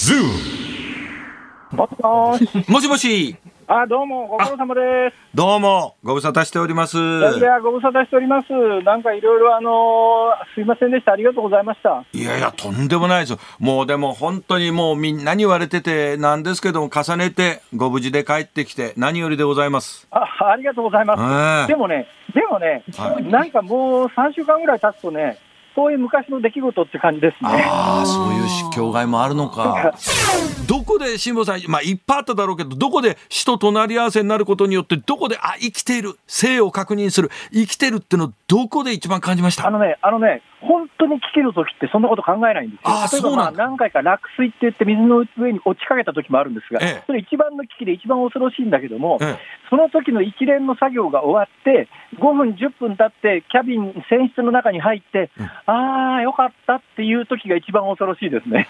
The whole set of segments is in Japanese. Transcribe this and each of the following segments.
ズーもしもーし。もしもし。あ、どうも、ご苦労様です。どうも、ご無沙汰しております。いやご無沙汰しております。なんかいろいろ、あのーすいませんでした。ありがとうございました。いやいや、とんでもないですよ。もうでも本当にもうみんなに言われててなんですけども、重ねてご無事で帰ってきて何よりでございます。あ、ありがとうございます。ええでもね、でもね、はいなんかもう3週間ぐらい経つとね、そういう昔の出来事って感じですね。ああ、そういう失教外もあるのか。どこで辛坊さん、まあいっぱいあっただろうけど、どこで死と隣り合わせになることによって、どこで、あ、生きている、生を確認する、生きてるってのをどこで一番感じました？あのね、あのね、本当に危機の時ってそんなこと考えないんですよ。あー例えばまあ何回か落水って言って水の上に落ちかけた時もあるんですが、ええそれ一番の危機で一番恐ろしいんだけども、ええその時の一連の作業が終わって、5分、10分経って、キャビン、船室の中に入って、ああ、よかったっていう時が一番恐ろしいですね。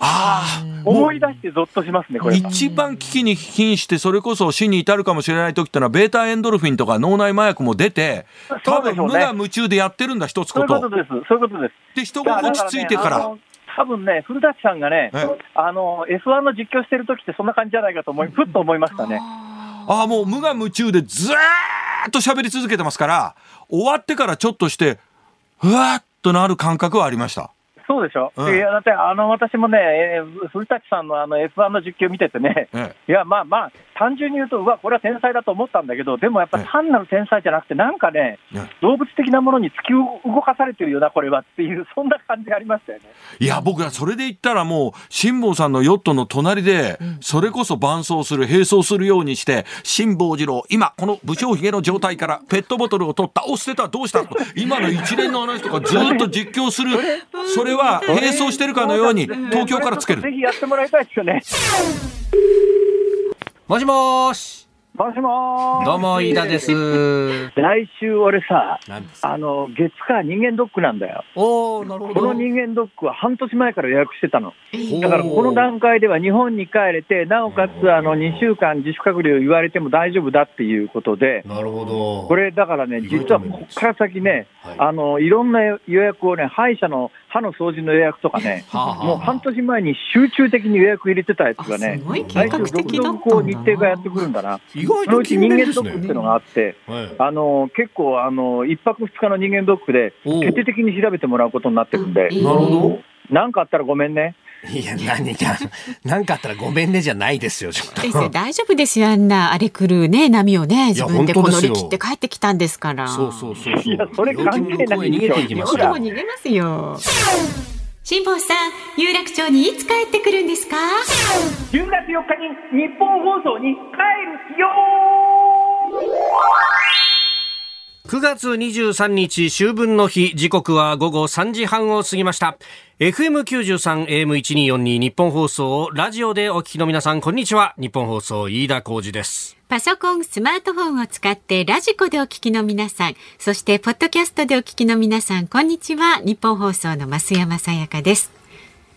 ああ、思い出してゾッとしますね、これ。一番危機に瀕して、それこそ死に至るかもしれない時ってのは、ベータエンドルフィンとか脳内麻薬も出て、多分無我夢中でやってるんだ、一つそうこと。いうことです。そういうことです。で、人が落ち着いてから。多分ね、古舘さんがねええ、あの、F1 の実況してる時ってそんな感じじゃないかと思い、ふっと思いましたね。ああ、もう無我夢中でずーっと喋り続けてますから、終わってからちょっとして、ふわーっとなる感覚はありました。そうでしょ、うん。いやだってあの私もね、えー古舘さんのあの F1 の実況見ててね、えいや、まあまあ、単純に言うと、うわ、これは天才だと思ったんだけど、でもやっぱええ。単なる天才じゃなくて、なんかね、え動物的なものに突き動かされてるよな、これはっていう、そんな感じがありましたよね。いや、僕らそれで言ったらもう、辛坊さんのヨットの隣で、それこそ伴走する、並走するようにして、辛坊治郎、今、この武将髭の状態からペットボトルを取った、お、捨てた、どうしたと今の一連の話とかずっと実況する、それは並走してるかのように、東京からつけるぜ。ひやってもらいたいですよね。もしもーし。もしもーしどうも、飯田です。来週、俺さ、あの月火人間ドックなんだよ。おー、なるほど。この人間ドックは半年前から予約してたの。間だからこの段階では日本に帰れて、なおかつあの2週間自主隔離を言われても大丈夫だっていうことで、なるほど。これだからね、実はここから先ね、はいあのいろんな予約をね、歯医者の歯の掃除の予約とかね、もう半年前に集中的に予約入れてたやつがあねす、ごい計来週画的だ続々こう日程がやってくるんだな。意外そのうち人間ド。ックっていうのがあって、はいあの結構あの、1泊2日の人間ドックで、徹底的に調べてもらうことになってるんで、うんなるほなんかあったらごめんね。ど。いや、何か、何かあったらごめんねじゃないですよ、ちょっと。先生大丈夫ですよあんな荒れ狂うね波をね自分でこう乗り切って帰ってきたんですからそうそうそうそう。いやそれ関係ない逃げていきますよも逃げますよ辛坊さん有楽町にいつ帰ってくるんですか？10月4日に日本放送に帰るよ9月23日秋分の日時刻は午後3時半を過ぎました FM93 AM1242 ニッポン放送をラジオでお聞きの皆さんこんにちはニッポン放送飯田浩司ですパソコン、スマートフォンを使ってラジコでお聞きの皆さん、そしてポッドキャストでお聞きの皆さん、こんにちは。ニッポン放送の増山さやかです。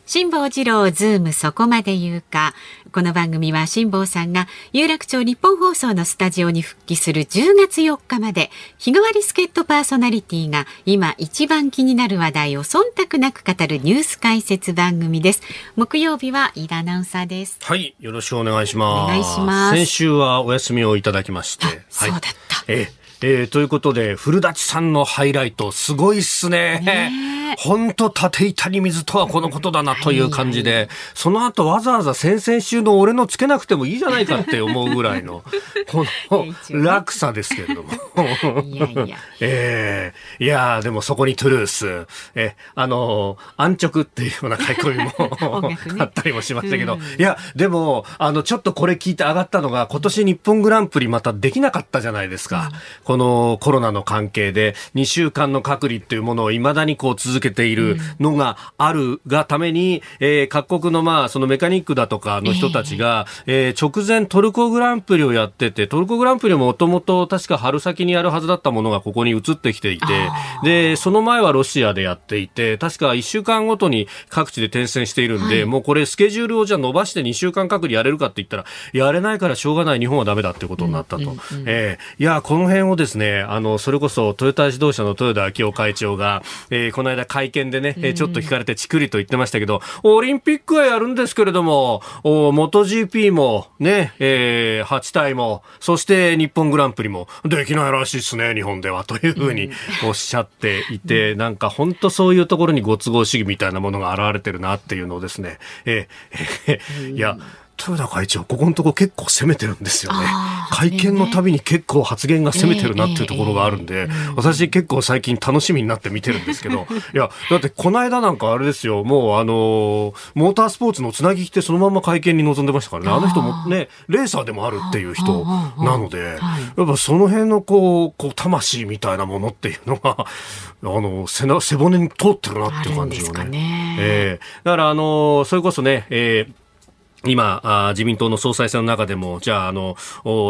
辛坊治郎ズームそこまで言うか。この番組は辛坊さんが有楽町日本放送のスタジオに復帰する10月4日まで日替わり助っ人パーソナリティが今一番気になる話題を忖度なく語るニュース解説番組です。木曜日は飯田アナウンサーです。はいよろしくお願いしますお願いします先週はお休みをいただきましてはいそうだった。えええーということで、古舘さんのハイライト、すごいっすね。ね本当縦板に水とはこのことだなという感じで、その後わざわざ先々週の俺のつけなくてもいいじゃないかって思うぐらいの、この落差ですけれども。いやいや。ええいやーでもそこにトゥルース、え、あのー安直っていうような書き込みも ねあったりもしましたけど、うんいや、でも、あの、ちょっとこれ聞いて上がったのが、今年日本グランプリまたできなかったじゃないですか。このコロナの関係で、2週間の隔離っていうものを未だにこう続けているのがあるがために、えー各国のまあ、そのメカニックだとかの人たちが、えー直前トルコグランプリをやってて、トルコグランプリももともと確か春先にやるはずだったものがここに移ってきていて、で、その前はロシアでやっていて、確か1週間ごとに各地で転戦しているんで、もうこれスケジュールをじゃあ伸ばして2週間隔離やれるかって言ったら、やれないからしょうがない日本はダメだってことになったと。えーいや、この辺をですね、あの、それこそトヨタ自動車の豊田昭夫会長が、えー、この間会見でね、うん、ちょっと聞かれてチクリと言ってましたけど、オリンピックはやるんですけれども、お MotoGP もね、えー、8体も、そして日本グランプリもできないらしいですね、日本では、というふうにおっしゃっていて、うん、なんか本当そういうところにご都合主義みたいなものが現れてるなっていうのをですね、えー、えー、いや、豊田会長、ここのところ結構攻めてるんですよね。会見のたびに結構発言が攻めてるなっていうところがあるんで、私結構最近楽しみになって見てるんですけど、いや、だってこの間なんかあれですよ、もうあの、モータースポーツのつなぎ来てそのまま会見に臨んでましたからね、あの人もね、レーサーでもあるっていう人なので、やっぱその辺のこう、こう、魂みたいなものっていうのが、あの、背な背骨に通ってるなっていう感じをね。ね。えー、だからあの、それこそね、えー今あ、自民党の総裁選の中でも、じゃあ、あの、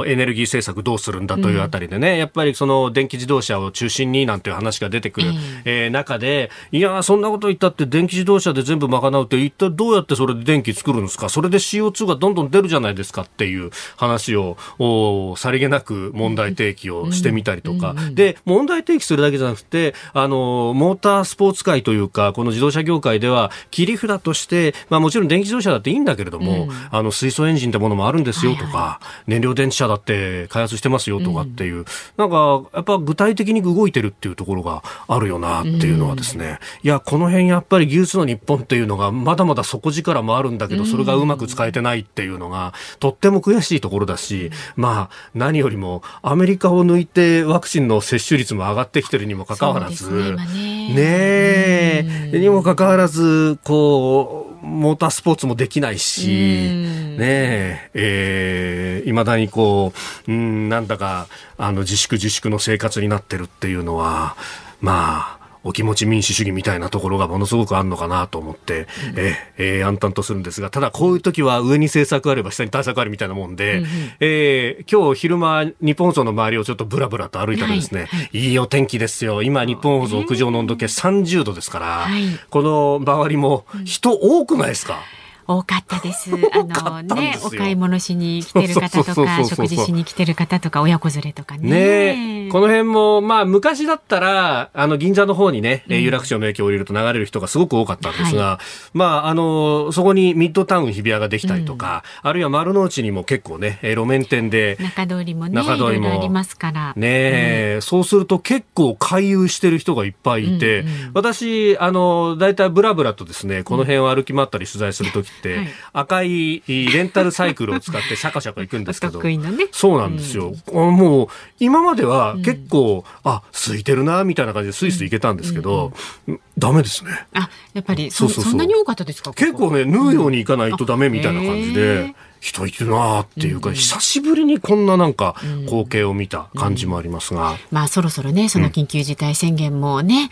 エネルギー政策どうするんだというあたりでね、うん、やっぱりその電気自動車を中心になんていう話が出てくる、うん、えー、中で、いや、そんなこと言ったって電気自動車で全部賄うって、一体どうやってそれで電気作るんですか？それで CO2 がどんどん出るじゃないですかっていう話を、おさりげなく問題提起をしてみたりとか、うん、で、問題提起するだけじゃなくて、あの、モータースポーツ界というか、この自動車業界では、切り札として、まあもちろん電気自動車だっていいんだけれども、あの水素エンジンってものもあるんですよとか、燃料電池車だって開発してますよとかっていう、うん、なんかやっぱ具体的に動いてるっていうところがあるよなっていうのはですね、うん、いやこの辺やっぱり技術の日本っていうのがまだまだ底力もあるんだけどそれがうまく使えてないっていうのがとっても悔しいところだし、まあ何よりもアメリカを抜いてワクチンの接種率も上がってきてるにもかかわらず、ねね。え、にもかかわらずこうモータースポーツもできないし、ねえ、えー、未だにこう、うん、なんだか、あの、自粛自粛の生活になってるっていうのは、まあ、お気持ち民主主義みたいなところがものすごくあるのかなと思って、うん、ええー、暗淡とするんですが、ただこういう時は上に政策あれば下に対策あるみたいなもんで、うん、えー、今日昼間、日本放送の周りをちょっとぶらぶらと歩いたらですね、はいはい、いいお天気ですよ。今、日本放送屋上の温度計30度ですから、はい、この周りも人多くないですか、うん多かったです。あのね、お買い物しに来てる方とか、食事しに来てる方とか、親子連れとかね。ねこの辺も、まあ、昔だったら、あの、銀座の方にね、うん、有楽町の駅を降りると流れる人がすごく多かったんですが、はい、まあ、あの、そこにミッドタウン日比谷ができたりとか、うん、あるいは丸の内にも結構ね、路面店で。中通りもね、中通りもありますから。ね、うん、そうすると結構回遊してる人がいっぱいいて、うんうん、私、あの、大体ブラブラとですね、この辺を歩き回ったり取材するときって、はい、赤いレンタルサイクルを使ってシャカシャカ行くんですけど、ね、そうなんですよ、うん、もう今までは結構、うん、あ空いてるなみたいな感じでスイスイ行けたんですけど、うんうん、ダメですね。あやっぱりそうそうそんなに多かったですか？結構ね縫うように行かないとダメみたいな感じで、人いるなっていうか、うん、久しぶりにこんななんか光景を見た感じもありますが、うん、まあそろそろねその緊急事態宣言もね、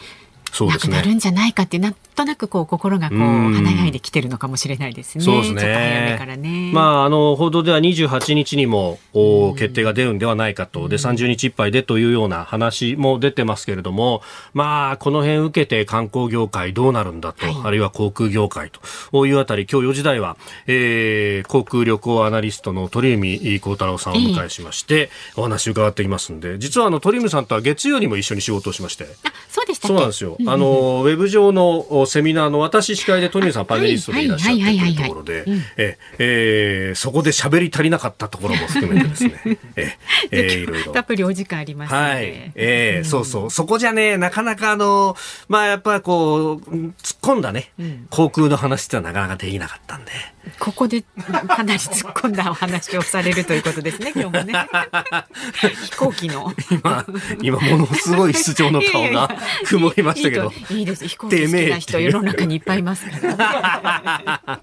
なくなるんじゃないかってなんとなくこう心がこう華やいできてるのかもしれないですね。そうですね。ね。まああの報道では28日にもお決定が出るんではないかと、で30日いっぱいでというような話も出てますけれども、まあこの辺受けて観光業界どうなるんだと、はい、あるいは航空業界というあたり今日4時台は、えー、航空旅行アナリストの鳥海幸太郎さんをお迎えしまして、お話伺っていますんで、実はあの鳥海さんとは月曜にも一緒に仕事をしまして、あそうでしたそうなんですよ。あの、ウェブ上のセミナーの私司会でトニーさんパネリストでいらっしゃってというところで、え、えー、そこで喋り足りなかったところも含めてですね、え、えー、いろいろ。たっぷりお時間ありますはい。えー、そうそう。そこじゃね、なかなかあの、まあやっぱこう、突っ込んだね、航空の話ってのはなかなかできなかったんで。ここでかなり突っ込んだお話をされるということですね、今日もね。飛行機の。今、今ものすごい室長の顔が 曇りましたけど。いいです。飛行機好きな人世の中にいっぱいいますから。はあ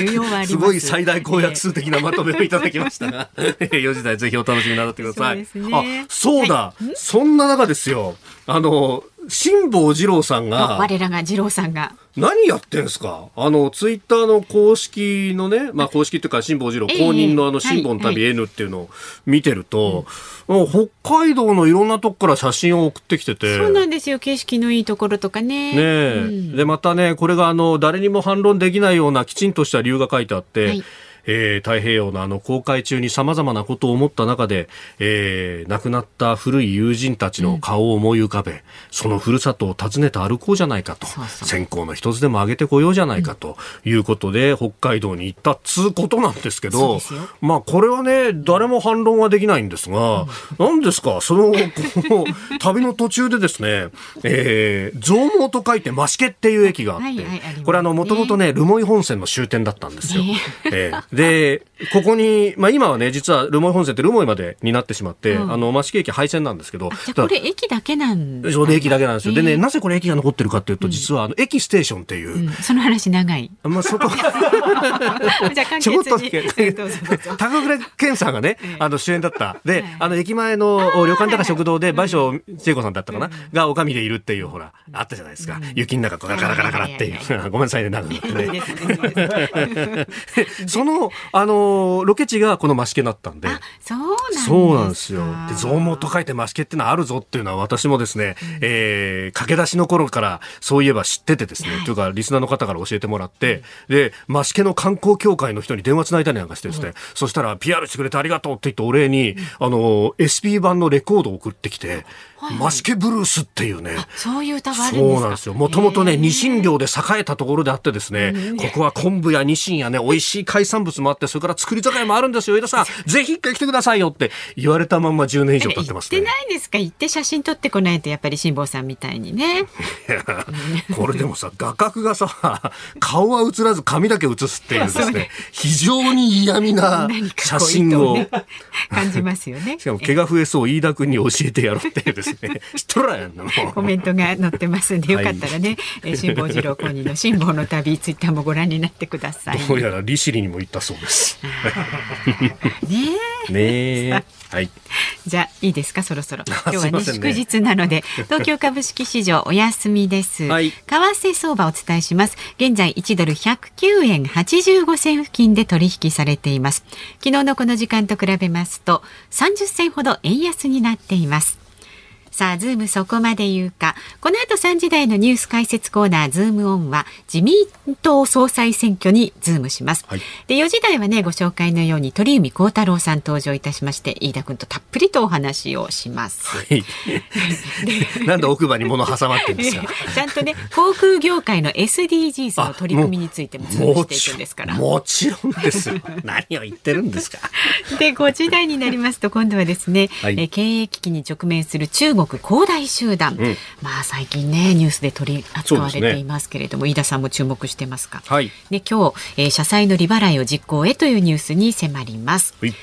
ります。すごい最大公約数的なまとめをいただきましたが、4時台ぜひお楽しみになってください。そう、ね、あ、そうだ、はい、そんな中ですよ。あの、辛坊治郎さんが。我らが治郎さんが。何やってんすか？あの、ツイッターの公式のね、まあ公式っていうか、辛坊治郎公認のあの、辛坊の旅 N っていうのを見てると、北海道のいろんなとこから写真を送ってきてて。そうなんですよ。景色のいいところとかね。ねえ、うん、で、またね、これがあの、誰にも反論できないようなきちんとした理由が書いてあって、はいえー、太平洋のあの航海中に様々なことを思った中で、えー、亡くなった古い友人たちの顔を思い浮かべ、うん、そのふるさとを訪ねて歩こうじゃないかと、先行の一つでも挙げてこようじゃないかということで、うん、北海道に行ったっつうことなんですけど、まあこれはね、誰も反論はできないんですが、何ですか、その、この旅の途中でですね、えー、増毛と書いて増毛っていう駅があって、はいはい、これあの、もともとね、留萌本線の終点だったんですよ。えー、で、ここに、まあ今はね、実は留萌本線って留萌までになってしまって、うん、あの、増毛駅廃線なんですけど。じゃこれ駅だけなんですか、駅だけなんですよ。でね、なぜこれ駅が残ってるかっていうと、実はあの、駅ステーションっていう、うん、その話長い。まあそこ、じゃあちょっと 高倉健さんがね、あの主演だった。で、あの駅前の旅館とか食堂で、倍賞千恵子さんだったかな、がおかみでいるっていう、ほら、あったじゃないですか。雪の中、ガラガラガラガラっていう。ごめんなさいね、長くなってね。その、あの、ロケ地がこの増毛だったんで。そうなんですよ。で、増毛と書いて増毛ってのはあるぞっていうのは私もですね、え駆け出しの頃からそういえば知っててですね、というかリスナーの方から教えてもらって、で、増毛の観光協会の人に電話つないだりなんかしてですね、そしたら PR してくれてありがとうって言ってお礼に、あの、SP 版のレコードを送ってきて、マスケブルースっていうね。そういう歌があるんですそうなんですよ。もともとね、ニシン漁で栄えたところであってですね、ここは昆布やニシンやね、美味しい海産物もあって、それから作り酒屋もあるんですよ、江田さん。ぜひ一回来てくださいよって言われたまんま10年以上経ってますね。行ってないんですか？行って写真撮ってこないと、やっぱり辛坊さんみたいにね。これでもさ、画角がさ、顔は映らず髪だけ映すっていうですね、非常に嫌味な写真を。感じますよね。しかも毛が増えそう飯田君に教えてやろうっていうですね。知っとらやんなもう。コメントが載ってますんで、よかったらね、はい、辛坊治郎公認の辛坊の旅、ツイッターもご覧になってください。どうやら利尻にも行ったそうです。ねえ。ねはい。じゃあいいですか？そろそろ。今日はねね祝日なので東京株式市場お休みです。はい、為替相場をお伝えします。現在1ドル109円85銭付近で取引されています。昨日のこの時間と比べますと30銭ほど円安になっています。さあ、ズームそこまで言うか。この後3時台のニュース解説コーナー、ズームオンは自民党総裁選挙にズームします。はい、で、4時台はね、ご紹介のように鳥海高太朗さん登場いたしまして、飯田君とたっぷりとお話をします。はい。なんで奥歯に物挟まってんですか？ちゃんとね、航空業界の SDGs の取り組みについてもズームしていくんですから。もちろんです。何を言ってるんですか？で、5時台になりますと、今度はですね、はい、え経営危機に直面する中国恒大集団、うん、まあ最近ねニュースで取り扱われていますけれども、ね、飯田さんも注目してますか？はい。で今日、えー、社債の利払いを実行へというニュースに迫ります。はい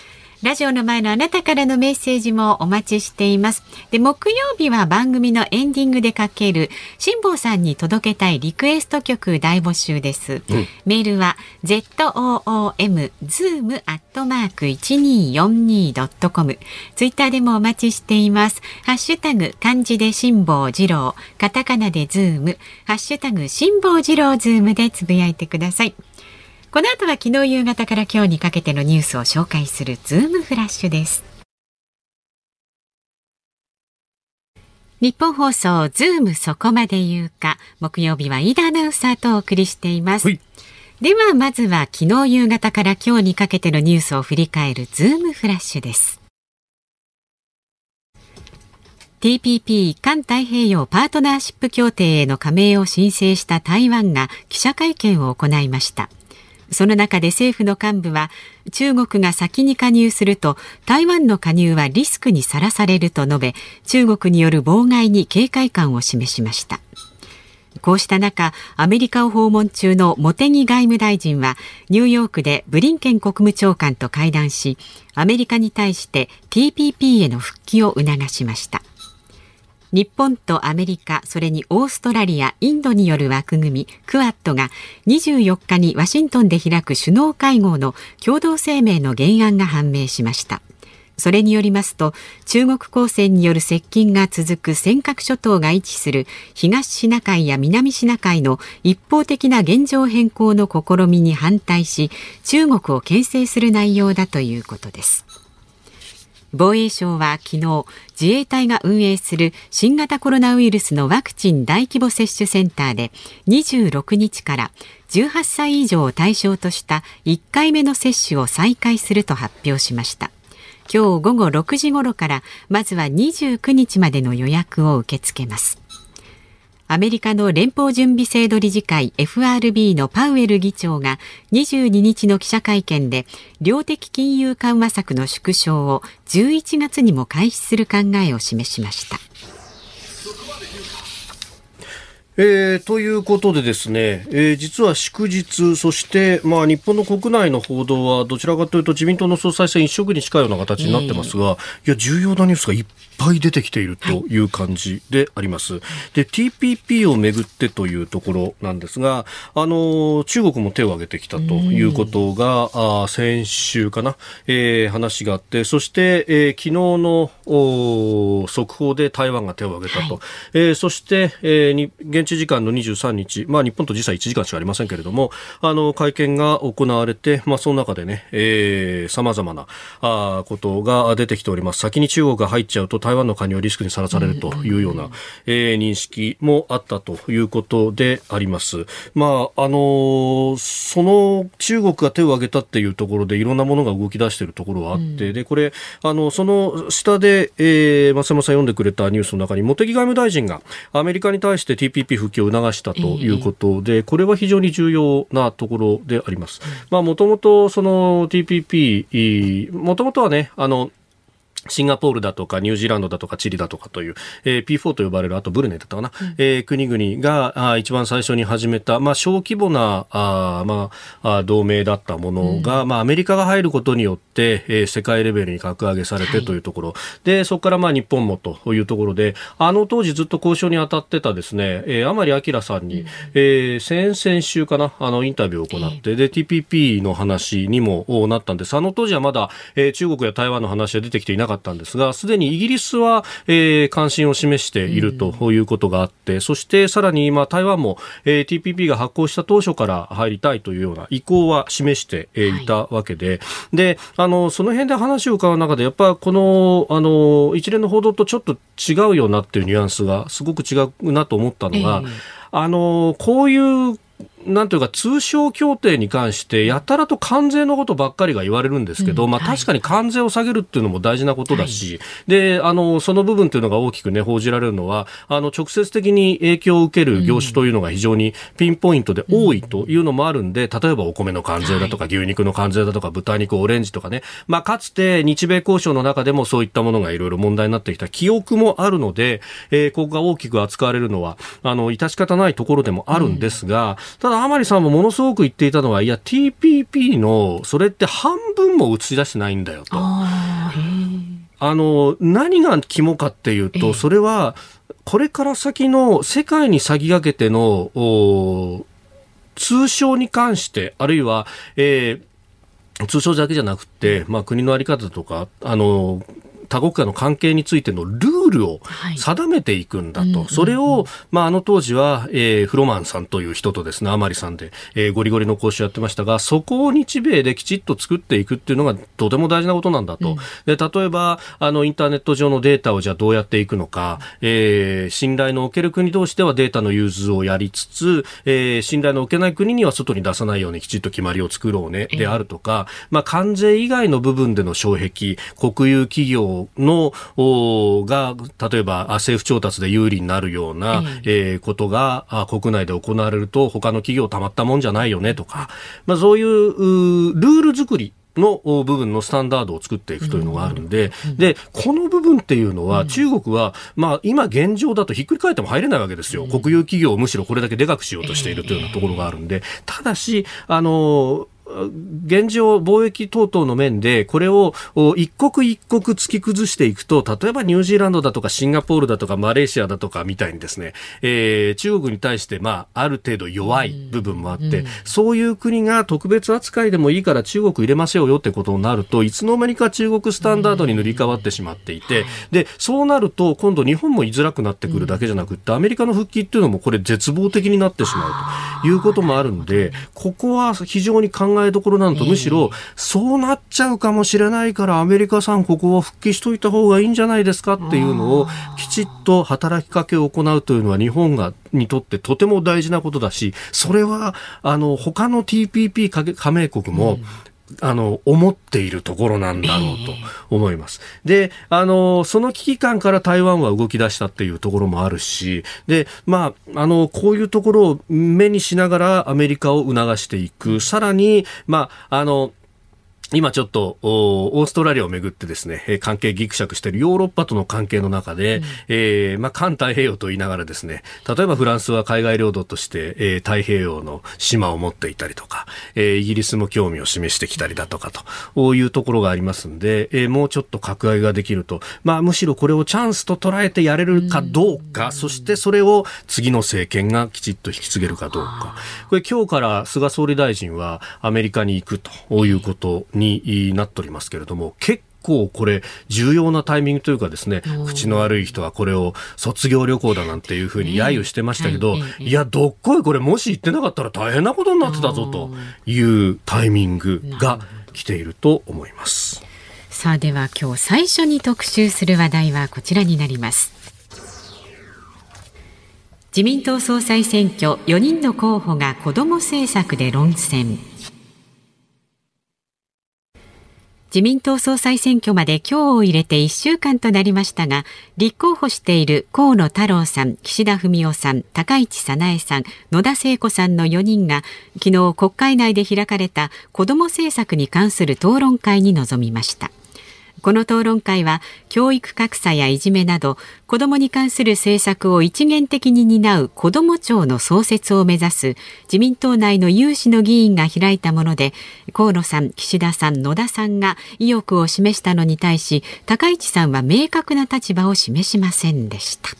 ラジオの前のあなたからのメッセージもお待ちしています。で、木曜日は番組のエンディングでかける、辛坊さんに届けたいリクエスト曲大募集です。うん、メールは、zoom, zoom, アットマーク 1242.com。ツイッターでもお待ちしています。ハッシュタグ、漢字で辛坊治郎、カタカナでズーム、ハッシュタグ、辛坊治郎ズームでつぶやいてください。この後は昨日夕方から今日にかけてのニュースを紹介するズームフラッシュです。ニッポン放送ズームそこまで言うか木曜日は飯田アナウンサーとお送りしています。ではまずは昨日夕方から今日にかけてのニュースを振り返るズームフラッシュです。TPP 環太平洋パートナーシップ協定への加盟を申請した台湾が記者会見を行いました。その中で政府の幹部は中国が先に加入すると台湾の加入はリスクにさらされると述べ中国による妨害に警戒感を示しました。こうした中アメリカを訪問中の茂木外務大臣はニューヨークでブリンケン国務長官と会談しアメリカに対して TPP への復帰を促しました。日本とアメリカ、それにオーストラリア、インドによる枠組み、クアッドが24日にワシントンで開く首脳会合の共同声明の原案が判明しました。それによりますと中国公船による接近が続く尖閣諸島が位置する東シナ海や南シナ海の一方的な現状変更の試みに反対し中国を牽制する内容だということです防衛省は昨日自衛隊が運営する新型コロナウイルスのワクチン大規模接種センターで26日から18歳以上を対象とした1回目の接種を再開すると発表しました。今日午後6時頃からまずは29日までの予約を受け付けます。アメリカの連邦準備制度理事会 FRB のパウエル議長が22日の記者会見で量的金融緩和策の縮小を11月にも開始する考えを示しました。えー、ということでですね、えー、実は祝日、そして、まあ、日本の国内の報道はどちらかというと自民党の総裁選一色に近いような形になってますが、いや、重要なニュースがいっぱい出てきているという感じであります。で、TPP をめぐってというところなんですが、あの、中国も手を挙げてきたということが、あ先週かな、えー、話があって、そして、えー、昨日の速報で台湾が手を挙げたと。はい、えー、そして、えー、に現現地時間の23日、まあ、日本と時差1時間しかありませんけれども、あの、会見が行われて、まあ、その中でね、えー、様々な、あことが出てきております。先に中国が入っちゃうと台湾の加入はリスクにさらされるというような、えー、認識もあったということであります。まあ、あのー、その中国が手を挙げたっていうところでいろんなものが動き出しているところはあって、うん、で、これ、あの、その下で、えー、松山さん読んでくれたニュースの中に、茂木外務大臣がアメリカに対して TPP 復帰を促したということで、これは非常に重要なところであります。まあ、もともとその TPP、もともとはね、あの、シンガポールだとかニュージーランドだとかチリだとかという、えー、P4 と呼ばれるあとブルネイだったかな、うん、えー、国々があ一番最初に始めた、まあ、小規模なあ、まあ、同盟だったものが、うん、まあ、アメリカが入ることによって、えー、世界レベルに格上げされてというところ、はい、でそこからまあ日本もというところであの当時ずっと交渉に当たってたですね、えー、甘利明さんに、うん、えー、先々週かなあのインタビューを行って、で TPP の話にもなったんです。あの当時はまだ、えー、中国や台湾の話は出てきていなかったんですが、すでにイギリスは、えー、関心を示しているということがあって、うん、そしてさらに今、台湾も、えー、TPP が発行した当初から入りたいというような意向は示して、えー、いたわけで、はい、で、あの、その辺で話を伺う中で、やっぱこの、あの、一連の報道とちょっと違うよなっていうニュアンスがすごく違うなと思ったのが、えー、あの、こういうなんというか通商協定に関してやたらと関税のことばっかりが言われるんですけど、うん、まあ確かに関税を下げるっていうのも大事なことだし、はい、であのその部分というのが大きくね報じられるのはあの直接的に影響を受ける業種というのが非常にピンポイントで多いというのもあるんで、例えばお米の関税だとか牛肉の関税だとか豚肉オレンジとかね、まあかつて日米交渉の中でもそういったものがいろいろ問題になってきた記憶もあるので、えー、ここが大きく扱われるのはあの致し方ないところでもあるんですが、ただ甘利さんもものすごく言っていたのは、いや、TPP の、それって半分も映し出してないんだよと。あの、何が肝かっていうと、それは、これから先の世界に先駆けての、通商に関して、あるいは、えー、通商だけじゃなくて、まあ、国の在り方とか、あの、多国間の関係についてのルールを定めていくんだと、はい、それを、まあ、あの当時は、えー、フロマンさんという人とですね、甘利さんで、えー、ゴリゴリの交渉やってましたが、そこを日米できちっと作っていくっていうのがとても大事なことなんだと。うん、で例えば、あの、インターネット上のデータをじゃあどうやっていくのか、えー、信頼のおける国同士ではデータの融通をやりつつ、えー、信頼のおけない国には外に出さないようにきちっと決まりを作ろうね、であるとか、まあ、関税以外の部分での障壁、国有企業のが例えば政府調達で有利になるような、えー、ことが国内で行われると他の企業たまったもんじゃないよねとか、まあ、そういうルール作りの部分のスタンダードを作っていくというのがあるんで、で、この部分っていうのは、中国は、まあ、今現状だとひっくり返っても入れないわけですよ。国有企業をむしろこれだけでかくしようとしているというようなところがあるんで、ただし、あの、現状、貿易等々の面で、これを一国一国突き崩していくと、例えばニュージーランドだとかシンガポールだとかマレーシアだとかみたいにですね、えー、中国に対して、まあ、ある程度弱い部分もあって、うん、そういう国が特別扱いでもいいから中国入れましょうよってことになると、いつの間にか中国スタンダードに塗り替わってしまっていて、で、そうなると、今度日本も居づらくなってくるだけじゃなくて、アメリカの復帰っていうのもこれ絶望的になってしまうということもあるんで、ここは非常に考ええどころなのと、むしろそうなっちゃうかもしれないからアメリカさんここは復帰しといた方がいいんじゃないですか？っていうのをきちっと働きかけを行うというのは日本がにとってとても大事なことだしそれはあの他の TPP 加盟国も、あの、思っているところなんだろうと思います。で、あの、その危機感から台湾は動き出したっていうところもあるし、で、まあ、あの、こういうところを目にしながらアメリカを促していく。さらに、まあ、あの、今ちょっとオーストラリアをめぐってですね関係ぎくしゃくしているヨーロッパとの関係の中で、うん、えー、まあ、環太平洋と言いながらですね例えばフランスは海外領土として、えー、太平洋の島を持っていたりとか、えー、イギリスも興味を示してきたりだとかというところがありますんで、えー、もうちょっと格上げができると、まあ、むしろこれをチャンスと捉えてやれるかどうか、うん、そしてそれを次の政権がきちっと引き継げるかどうか。これ今日から菅総理大臣はアメリカに行くということになっておりますけれども、結構これ重要なタイミングというかですね、口の悪い人はこれを卒業旅行だなんていうふうに揶揄してましたけど、いや、どっこいこれもし行ってなかったら大変なことになってたぞというタイミングが来ていると思います。さあでは今日最初に特集する話題はこちらになります。自民党総裁選挙4人の候補が子ども政策で論戦。自民党総裁選挙まで今日を入れて1週間となりましたが、立候補している河野太郎さん、岸田文雄さん、高市早苗さん、野田聖子さんの4人が、昨日国会内で開かれた子ども政策に関する討論会に臨みました。この討論会は教育格差やいじめなど子どもに関する政策を一元的に担う子ども庁の創設を目指す自民党内の有志の議員が開いたもので河野さん、岸田さん、野田さんが意欲を示したのに対し高市さんは明確な立場を示しませんでした。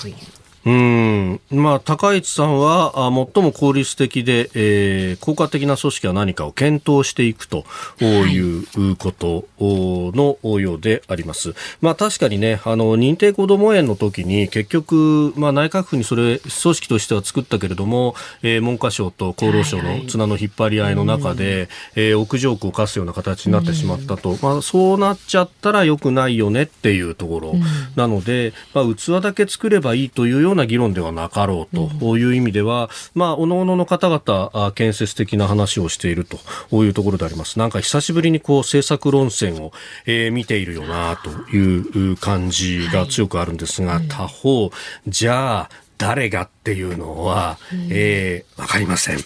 といううん。まあ、高市さんは最も効率的で、えー、効果的な組織は何かを検討していくということのようであります。まあ、確かにね、あの認定こども園の時に結局、まあ、内閣府にそれ組織としては作ったけれども、えー、文科省と厚労省の綱の引っ張り合いの中で、はいはい、えー、屋上区を課すような形になってしまったと、まあ、そうなっちゃったらよくないよねっていうところなので、まあ、器だけ作ればいいというような議論ではなかろうという意味では、まあ、おのおのの方々、建設的な話をしているというところであります。なんか久しぶりにこう政策論戦を、えー、見ているよなという感じが強くあるんですが、はい、他方、じゃあ、誰がっていうのは、うん、えー、わかりません。い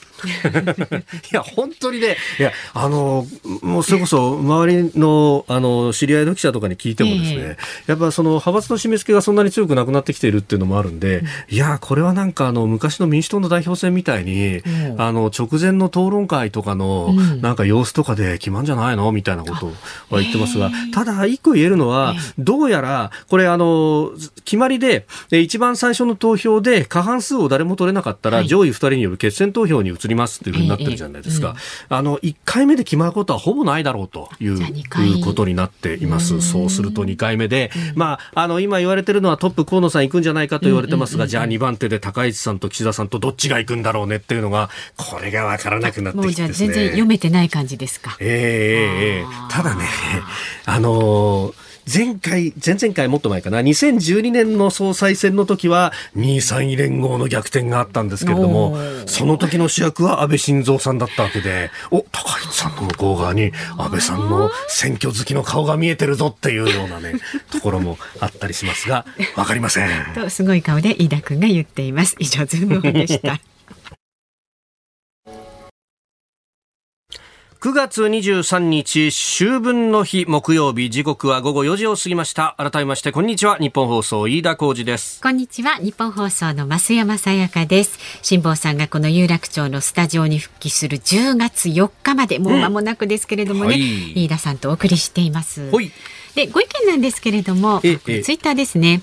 や、本当にね、いや、あの、もうそれこそ、周りの、あの、知り合いの記者とかに聞いてもですね、えー、やっぱその、派閥の締め付けがそんなに強くなくなってきているっていうのもあるんで、うん、いや、これはなんか、あの、昔の民主党の代表選みたいに、うん、あの、直前の討論会とかの、なんか様子とかで決まんじゃないの？みたいなことは言ってますが、え。ー、ただ、一個言えるのは、どうやら、これ、あの、決まりで、一番最初の投票で過半数を誰も取れなかったら、上位2人による決選投票に移りますっていうふうになってるじゃないですか。あの、1回目で決まることはほぼないだろうということになっています。そうすると2回目で、まあ、あの、今言われてるのはトップ河野さん行くんじゃないかと言われてますが、じゃあ2番手で高市さんと岸田さんとどっちが行くんだろうねっていうのが、これがわからなくなってきて、ね、全然読めてない感じですか。ええー、ただね、あのー前回、前々回もっと前かな、2012年の総裁選の時は、2位3位連合の逆転があったんですけれども、その時の主役は安倍晋三さんだったわけで、お、高市さんの向こう側に安倍さんの選挙好きの顔が見えてるぞっていうようなね、ところもあったりしますが、わかりません。と、すごい顔で飯田君が言っています。以上、ズームでした。9月23日秋分の日木曜日。時刻は午後4時を過ぎました。改めましてこんにちは。日本放送飯田浩二です。こんにちは。日本放送の増山さやかです。辛坊さんがこの有楽町のスタジオに復帰する10月4日までもう間もなくですけれどもね、うんはい、飯田さんとお送りしています。でご意見なんですけれどもツイッターですね、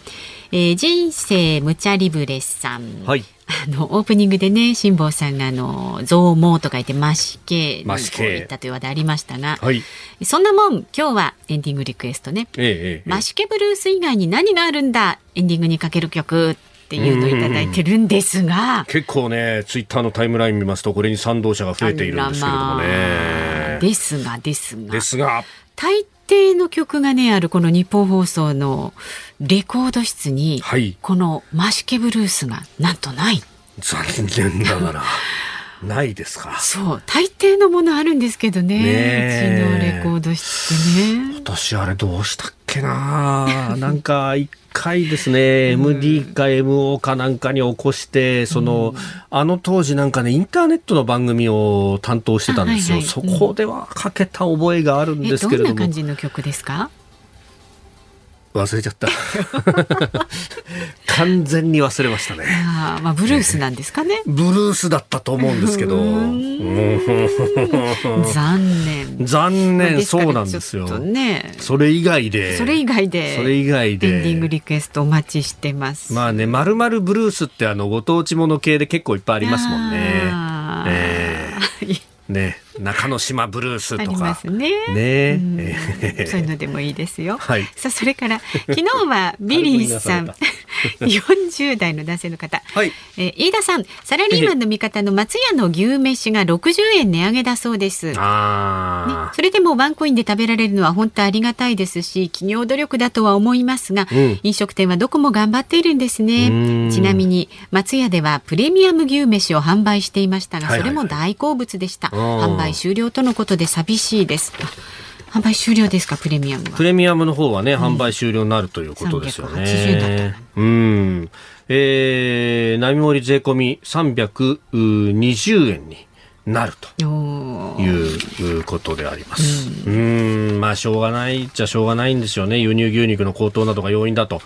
えー、人生無茶リブレさん、はいあのオープニングでね辛坊さんがあの増毛と書いてマシケにこう言ったという話題ありましたが、はい、そんなもん今日はエンディングリクエストね、ええマシケブルース以外に何があるんだエンディングにかける曲っていうのをいただいてるんですが、結構ね、ツイッターのタイムライン見ますと、これに賛同者が増えているんですけれどもね。あ。ですがですが。ですが、大抵の曲がねあるこの日本放送のレコード室に、はい。このマシケブルースがなんとない。残念ながら、ないですか。そう大抵のものあるんですけどねねえ。うちのレコード室ってね。私あれどうしたっけな なんか一回ですね、MD か MO かなんかに起こして、その、あの当時なんかね、インターネットの番組を担当してたんですよ。あはいはいそこではかけた覚えがあるんえですけれどもどんな感。じの曲ですか？忘れちゃった。完全に忘れましたね。あーまあブルースなんですかね、ブルースだったと思うんですけど。残念。残念、そうなんですよ。ね。それ以外で。それ以外で。それ以外で。エンディングリクエストお待ちしてます。まあね、まるまるブルースってあの、ご当地もの系で結構いっぱいありますもんね。あー。え。ね、中之島ブルースありとか。ますね。ね。うん。えーそういうのでもいいですよ。はい。さあそれから昨日はビリーさん。軽40代の男性の方、はい。えー飯田さんサラリーマンの味方の松屋の牛飯が60円値上げだそうです。ね、あそれでもワンコインで食べられるのは本当ありがたいですし企業努力だとは思いますが、うん。飲食店はどこも頑張っているんですうねん。ちなみに松屋ではプレミアム牛飯を販売していましたがはいはいはい。それも大好物でした、うん販売終了とのことで寂しいですあ販売終了ですかプレミアムは？プレミアムの方はね、販売終了になるということですよ380ね。うん。えー、並盛り税込み320円になると。いうことであります。うーん、まあ、しょうがないっちゃしょうがないんですよね。輸入牛肉の高騰などが要因だと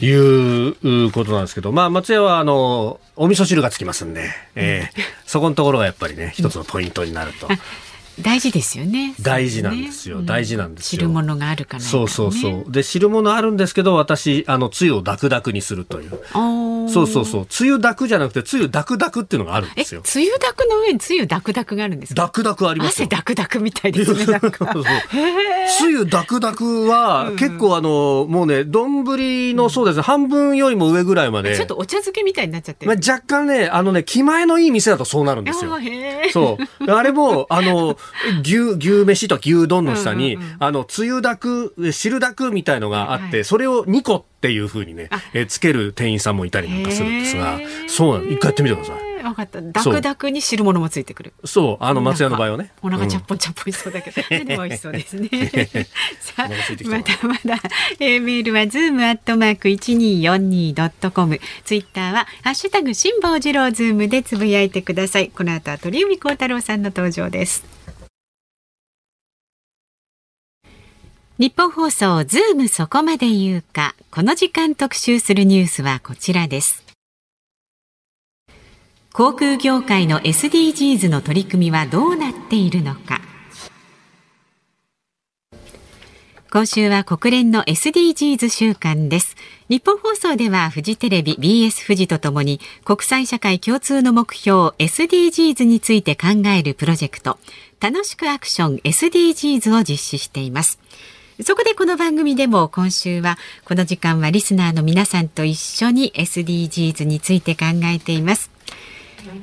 いうことなんですけど、まあ、松屋は、あの、お味噌汁がつきますんで、えーそこのところがやっぱりね、一つのポイントになると。大事ですよね。大事なんですよ。ね。大事なんですよ。汁物があるかないか、ね、そうそうそう。で、汁物あるんですけど、私、あの、つゆをダクダクにするという。そうそうそう。つゆダクじゃなくて、つゆダクダクっていうのがあるんえですよ。つゆだくの上につゆだくだくがあるんですか？ダクダクあります汗よ。だくだくみたいですねつゆダクダクは、結構あの、もうね、丼のそうですね、半分よりも上ぐらいまで。ちょっとお茶漬けみたいになっちゃってる。まあ、若干ね、あのね、気前のいい店だとそうなるんですよ。そう。あれも、あの、牛、牛飯とか牛丼の下に、うんうんうんあの、つゆだく、汁だくみたいのがあって、はいそれを2個っていう風にねあ、えーつける店員さんもいたりなんかするんですがそうなの。一回やってみてください。えーわかった。ダクダクに汁物もついてくる。そう、あの、松屋の場合はね。お腹うんちゃっぽんちゃっぽんしそうだけど、でも美味しそうですね。さあまだまだ、えーメールはズームアットマーク一二四二ドットコム、ツイッターはハッシュタグ辛坊治郎ズームでつぶやいてください。この後は鳥海高太朗さんの登場です。日本放送ズームそこまで言うか、この時間特集するニュースはこちらです。航空業界の SDGs の取り組みはどうなっているのか。今週は国連の SDGs 週間です。日本放送ではフジテレビ BS フジとともに国際社会共通の目標 SDGs について考えるプロジェクト楽しくアクション SDGs を実施しています。そこでこの番組でも今週はこの時間はリスナーの皆さんと一緒に SDGs について考えています。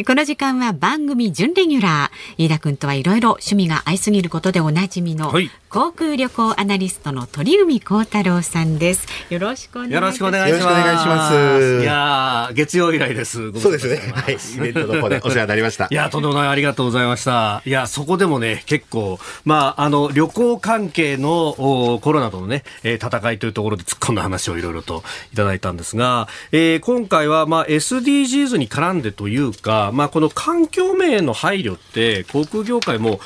この時間は番組準レギュラー飯田君とはいろいろ趣味が合いすぎることでおなじみの、航空旅行アナリストの鳥海高太郎さんですよろしくお願いしますよろしくお願いします。いやー月曜以来です。そう。ですねはい。イベントの方でお世話になりましたい。や、とんでもない、ありがとうございました。いや、そこでもね、結構、まあ、あの、旅行関係のおコロナとのね、えー戦いというところで突っ込んだ話をいろいろといただいたんですが、えー今回は、まあ、SDGs に絡んでというか、まあ、この環境面への配慮って、航空業界も、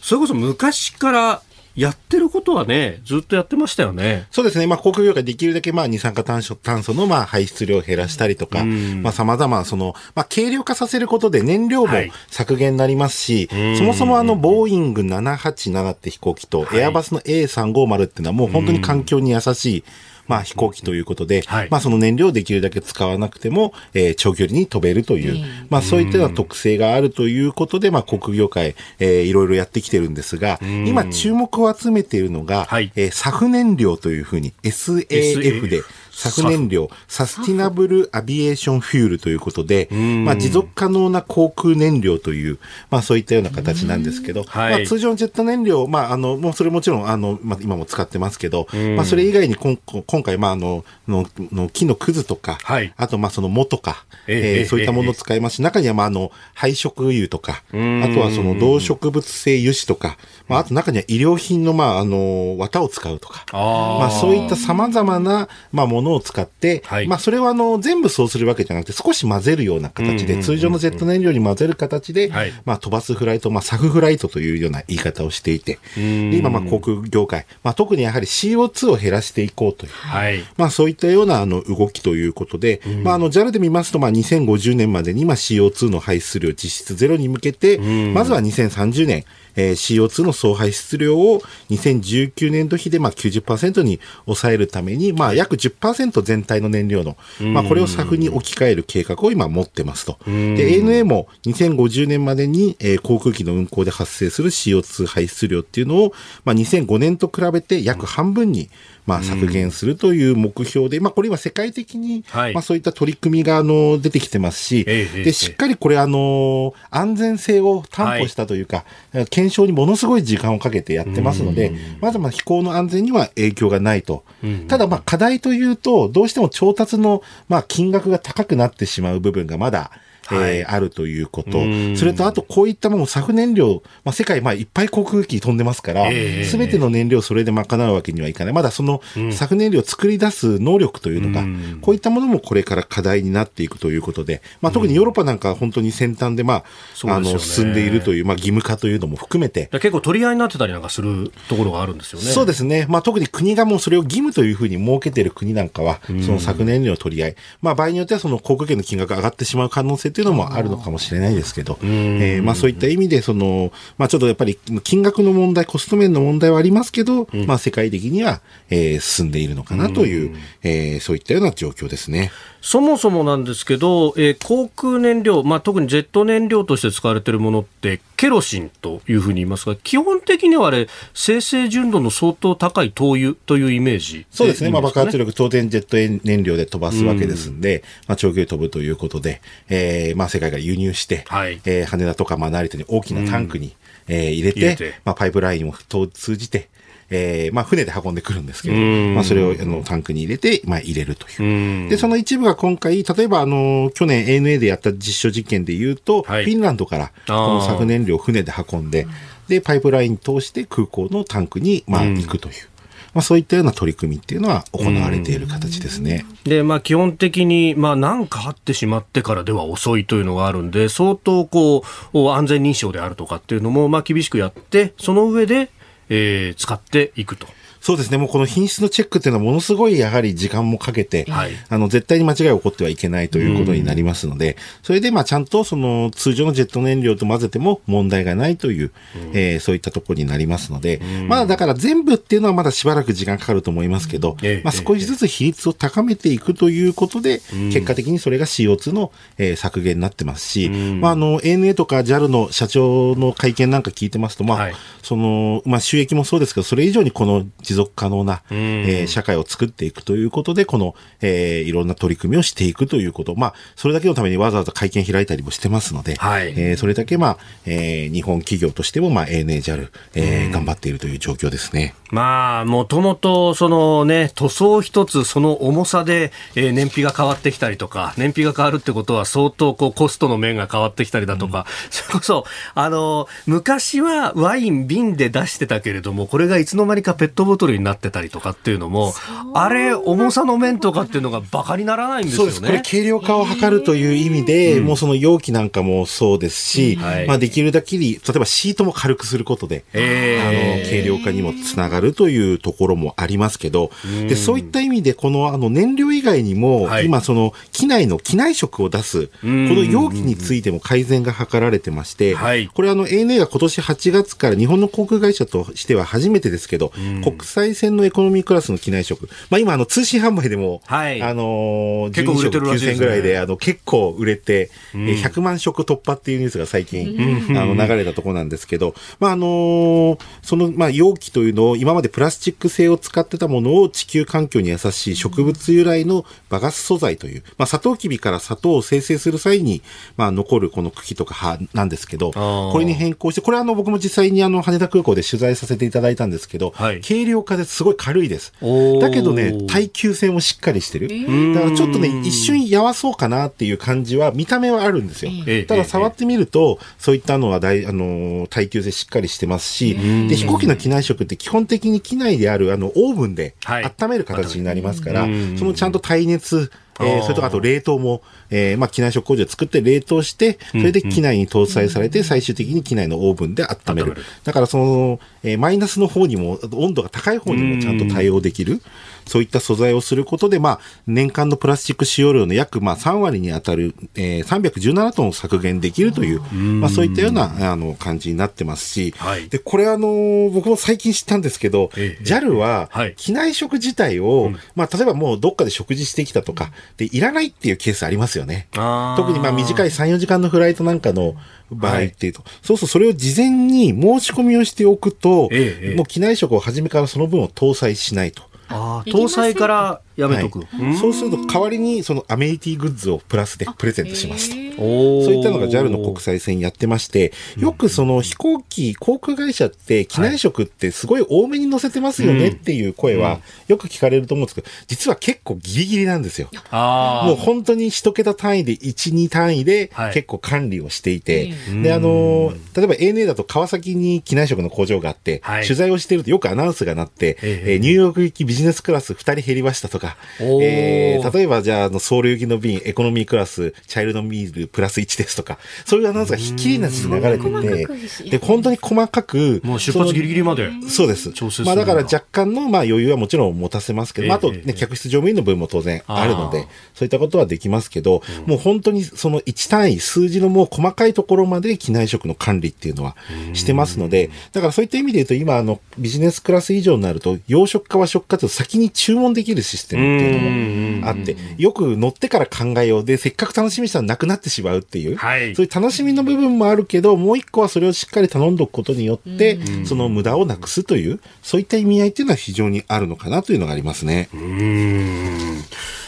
それこそ昔からやってることはね、ずっとやってましたよね。そうですね。まあ、航空業界できるだけ、まあ、二酸化炭素、炭素の、まあ、排出量を減らしたりとか、うんまあ、様々、その、まあ、軽量化させることで燃料もはい削減になりますし、んそもそもあの、ボーイング787って飛行機と、はいエアバスの A350 っていうのはもう本当に環境に優しい、まあ、飛行機ということで、はい。まあ、その燃料をできるだけ使わなくても、えー長距離に飛べるという、うん。まあ、そういったような特性があるということで、まあ、航空業界、えーいろいろやってきてるんですが、ん。今注目を集めているのが、はい。えー SAF 燃料というふうに SAF で、SAF 燃料、 Sustainable Aviation Fuel ということで、まあ、持続可能な航空燃料という、まあ、そういったような形なんですけど、はい。まあ、通常のジェット燃料、まあ、あの、もうそれもちろん、あの、まあ、今も使ってますけど、まあ、それ以外に今今回、まあ、あの、のの木のくずとか、はい。あと、まあ、その藻とか、えええーええそういったものを使いますし、中には、まあ、あの、配色油とか、あん。とはその動植物性油脂とか、まあ、あと中には医療品の、まあ、あの、綿を使うとか、あまあ、そういった様々な、まあ、ものを使って、はい。まあ、それは、あの、全部そうするわけじゃなくて、少し混ぜるような形で、通常のジェット燃料に混ぜる形で、はい。まあ、飛ばすフライト、まあ、サフフライトというような言い方をしていて、で今、まあ、航空業界、まあ、特にやはり CO2 を減らしていこうという、はい。まあそういったようなあの動きということで、まああの JAL で見ますと、まあ2050年までにまあ CO2 の排出量実質ゼロに向けて、まずは2030年、えー CO2 の総排出量を2019年度比でまあ90%に抑えるために、まあ約10%全体の燃料の、まあこれを SAF に置き換える計画を今持ってますと。で、ANA も2050年までに、えー航空機の運航で発生する CO2 排出量っていうのを、まあ2005年と比べて約半分に、まあ、削減するという目標で、まあ、これ今世界的に、はい。まあ、そういった取り組みが、あの、出てきてますし、で、しっかりこれ、あの、安全性を担保したというか、検証にものすごい時間をかけてやってますので、まずまあ飛行の安全には影響がないと。ただ、まあ、課題というと、どうしても調達の、まあ、金額が高くなってしまう部分がまだ、はいえーあるということ。それと、あと、こういったもの、サフ燃料、まあ、世界、まあ、いっぱい航空機飛んでますから、ええすべての燃料をそれで賄うわけにはいかない。まだその、サフ燃料を作り出す能力というのが、こういったものもこれから課題になっていくということで、まあ、特にヨーロッパなんかは本当に先端で、まあ、あの、そうですよね進んでいるという、まあ、義務化というのも含めて、結構取り合いになってたりなんかするところがあるんですよね。そうですね。まあ特に国がもうそれを義務というふうに設けている国なんかは、その削燃料の取り合い。まあ場合によってはその航空券の金額が上がってしまう可能性というのもあるのかもしれないですけど、えーまあそういった意味で、その、まあちょっとやっぱり金額の問題、コスト面の問題はありますけど、まあ世界的には、えー進んでいるのかなという、えーそういったような状況ですね。そもそもなんですけど、えー航空燃料、まあ、特にジェット燃料として使われているものって、ケロシンというふうに言いますが、基本的にはあれ、生成純度の相当高い灯油というイメージそうですね。まあ、爆発力、当然ジェット燃料で飛ばすわけですんで、まあ、長距離飛ぶということで、えーまあ、世界から輸入して、はい。えー羽田とか、まあ、成田に大きなタンクに、えー入れて、入れて。まあ、パイプラインを通じて、えーまあ、船で運んでくるんですけど、んまあ、それをあのタンクに入れて、まあ、入れるという。うんで、その一部が今回、例えば、あの、去年 ANA でやった実証実験で言うと、はいフィンランドから、この削燃料を船で運んで、で、パイプライン通して空港のタンクに、まあ、行くという。まあ、そういったような取り組みっていうのは行われている形ですね。で、まあ、基本的に、まあ、なんかあってしまってからでは遅いというのがあるんで、相当、こう、安全認証であるとかっていうのも、まあ、厳しくやって、その上で、えー使っていくと。そうですね。もうこの品質のチェックっていうのはものすごいやはり時間もかけて、はい。あの、絶対に間違い起こってはいけないということになりますので、それでまあちゃんとその通常のジェット燃料と混ぜても問題がないという、えーそういったところになりますので、まあだから全部っていうのはまだしばらく時間かかると思いますけど、ええまあ少しずつ比率を高めていくということで、結果的にそれが CO2 の、えー削減になってますし、まああの ANA とか JAL の社長の会見なんか聞いてますと、まあ、はい。その、まあ収益もそうですけど、それ以上にこの持続可能な、えー社会を作っていくということで、この、えーいろんな取り組みをしていくということ。まあ、それだけのためにわざわざ会見開いたりもしてますので、はいえーそれだけ、まあ、えー日本企業としても、まあ、ANA、JAL、えー頑張っているという状況ですね。まあ、もともと、そのね、塗装一つ、その重さで、えー燃費が変わってきたりとか、燃費が変わるってことは相当、こう、コストの面が変わってきたりだとか、それこそ、あの、昔はワイン瓶で出してたけれども、これがいつの間にかペットボトルになってたりとかっていうのも、あれ、重さの面とかっていうのがバカにならないんですよね。そうです。これ軽量化を図るという意味で、もうその容器なんかもそうですし、はい。まあできるだけに、例えばシートも軽くすることで、えあの、軽量化にもつながるというところもありますけど、で、そういった意味で、このあの燃料以外にも、はい。今その機内の機内食を出す、この容器についても改善が図られてまして、はい。これあの ANA が今年8月から日本の航空会社としては初めてですけど、国際線のエコノミークラスの機内食。まあ今、あの、通信販売でも、はい。あのー、結構売れてるらしいですね。12食9000ぐらいで、あの、結構売れて、えー100万食突破っていうニュースが最近、あの、流れたところなんですけど、まああのーその、まあ容器というのを、今までプラスチック製を使ってたものを地球環境に優しい植物由来のバガス素材という、まあサトウキビから砂糖を生成する際に、まあ残るこの茎とか葉なんですけど、ー。これに変更して、これはあの僕も実際にあの羽田空港で取材させていただいたんですけど、はい。軽量化ですごい軽いです。だけどね、耐久性もしっかりしてる。だからちょっとね、一瞬やわそうかなっていう感じは、見た目はあるんですよ。ええ。ただ触ってみると、そういったのは大、あのー、耐久性しっかりしてますし、で、飛行機の機内食って基本的に機内である、あの、オーブンではい。温める形になりますから、うん。そのちゃんと耐熱、えーそれとかあと冷凍も、えーまあ、機内食工場で作って冷凍して、それで機内に搭載されて、最終的に機内のオーブンで温める。だからその、えーマイナスの方にも、温度が高い方にもちゃんと対応できる。そういった素材をすることで、まあ、年間のプラスチック使用量の約、まあ、3割に当たる、えー317トンを削減できるという、まあ、そういったような、あの、感じになってますし、はい。で、これあのー僕も最近知ったんですけど、ええ JAL ははい、機内食自体を、まあ、例えばもうどっかで食事してきたとか、で、いらないっていうケースありますよね。特にまあ短い3、4時間のフライトなんかの場合っていうと、そうそう、それを事前に申し込みをしておくと、ええええ。もう機内食を初めからその分を搭載しないと。搭載からやめとく。はい。そうすると代わりにそのアメニティグッズをプラスでプレゼントします。と。おー。そういったのが JAL の国際線やってまして、よくその飛行機、航空会社って機内食ってすごい多めに乗せてますよねっていう声はよく聞かれると思うんですけど、実は結構ギリギリなんですよ。もう本当に一桁単位で1、2単位ではい。結構管理をしていて、で、あの、例えば ANA だと川崎に機内食の工場があって、はい。取材をしているとよくアナウンスが鳴って、ええ。えーニューヨーク行きビジネスクラス2人減りましたとか、えー例えばじゃあ、あの、ソウル行きの便、エコノミークラス、チャイルドミールプラス1ですとか、そういうアナウンスがひっきりなしに流れてて、で、本当に細かく、もう出発ギリギリまで。そうです。まあだから若干のまあ余裕はもちろん持たせますけど、まああとね、客室乗務員の分も当然あるのあで、そういったことはできますけど、もう本当にその1単位、数字のもう細かいところまで機内食の管理っていうのはしてますので、だからそういった意味で言うと今あのビジネスクラス以上になると、洋食か和食と先に注文できるシステムっていうのもあって、よく乗ってから考えようで、せっかく楽しみにしたらなくなってしまうっていう、はい。そういう楽しみの部分もあるけど、もう一個はそれをしっかり頼んどくことによって、その無駄をなくすという、そういった意味合いっていうのは非常にあるのかなというのがありますね。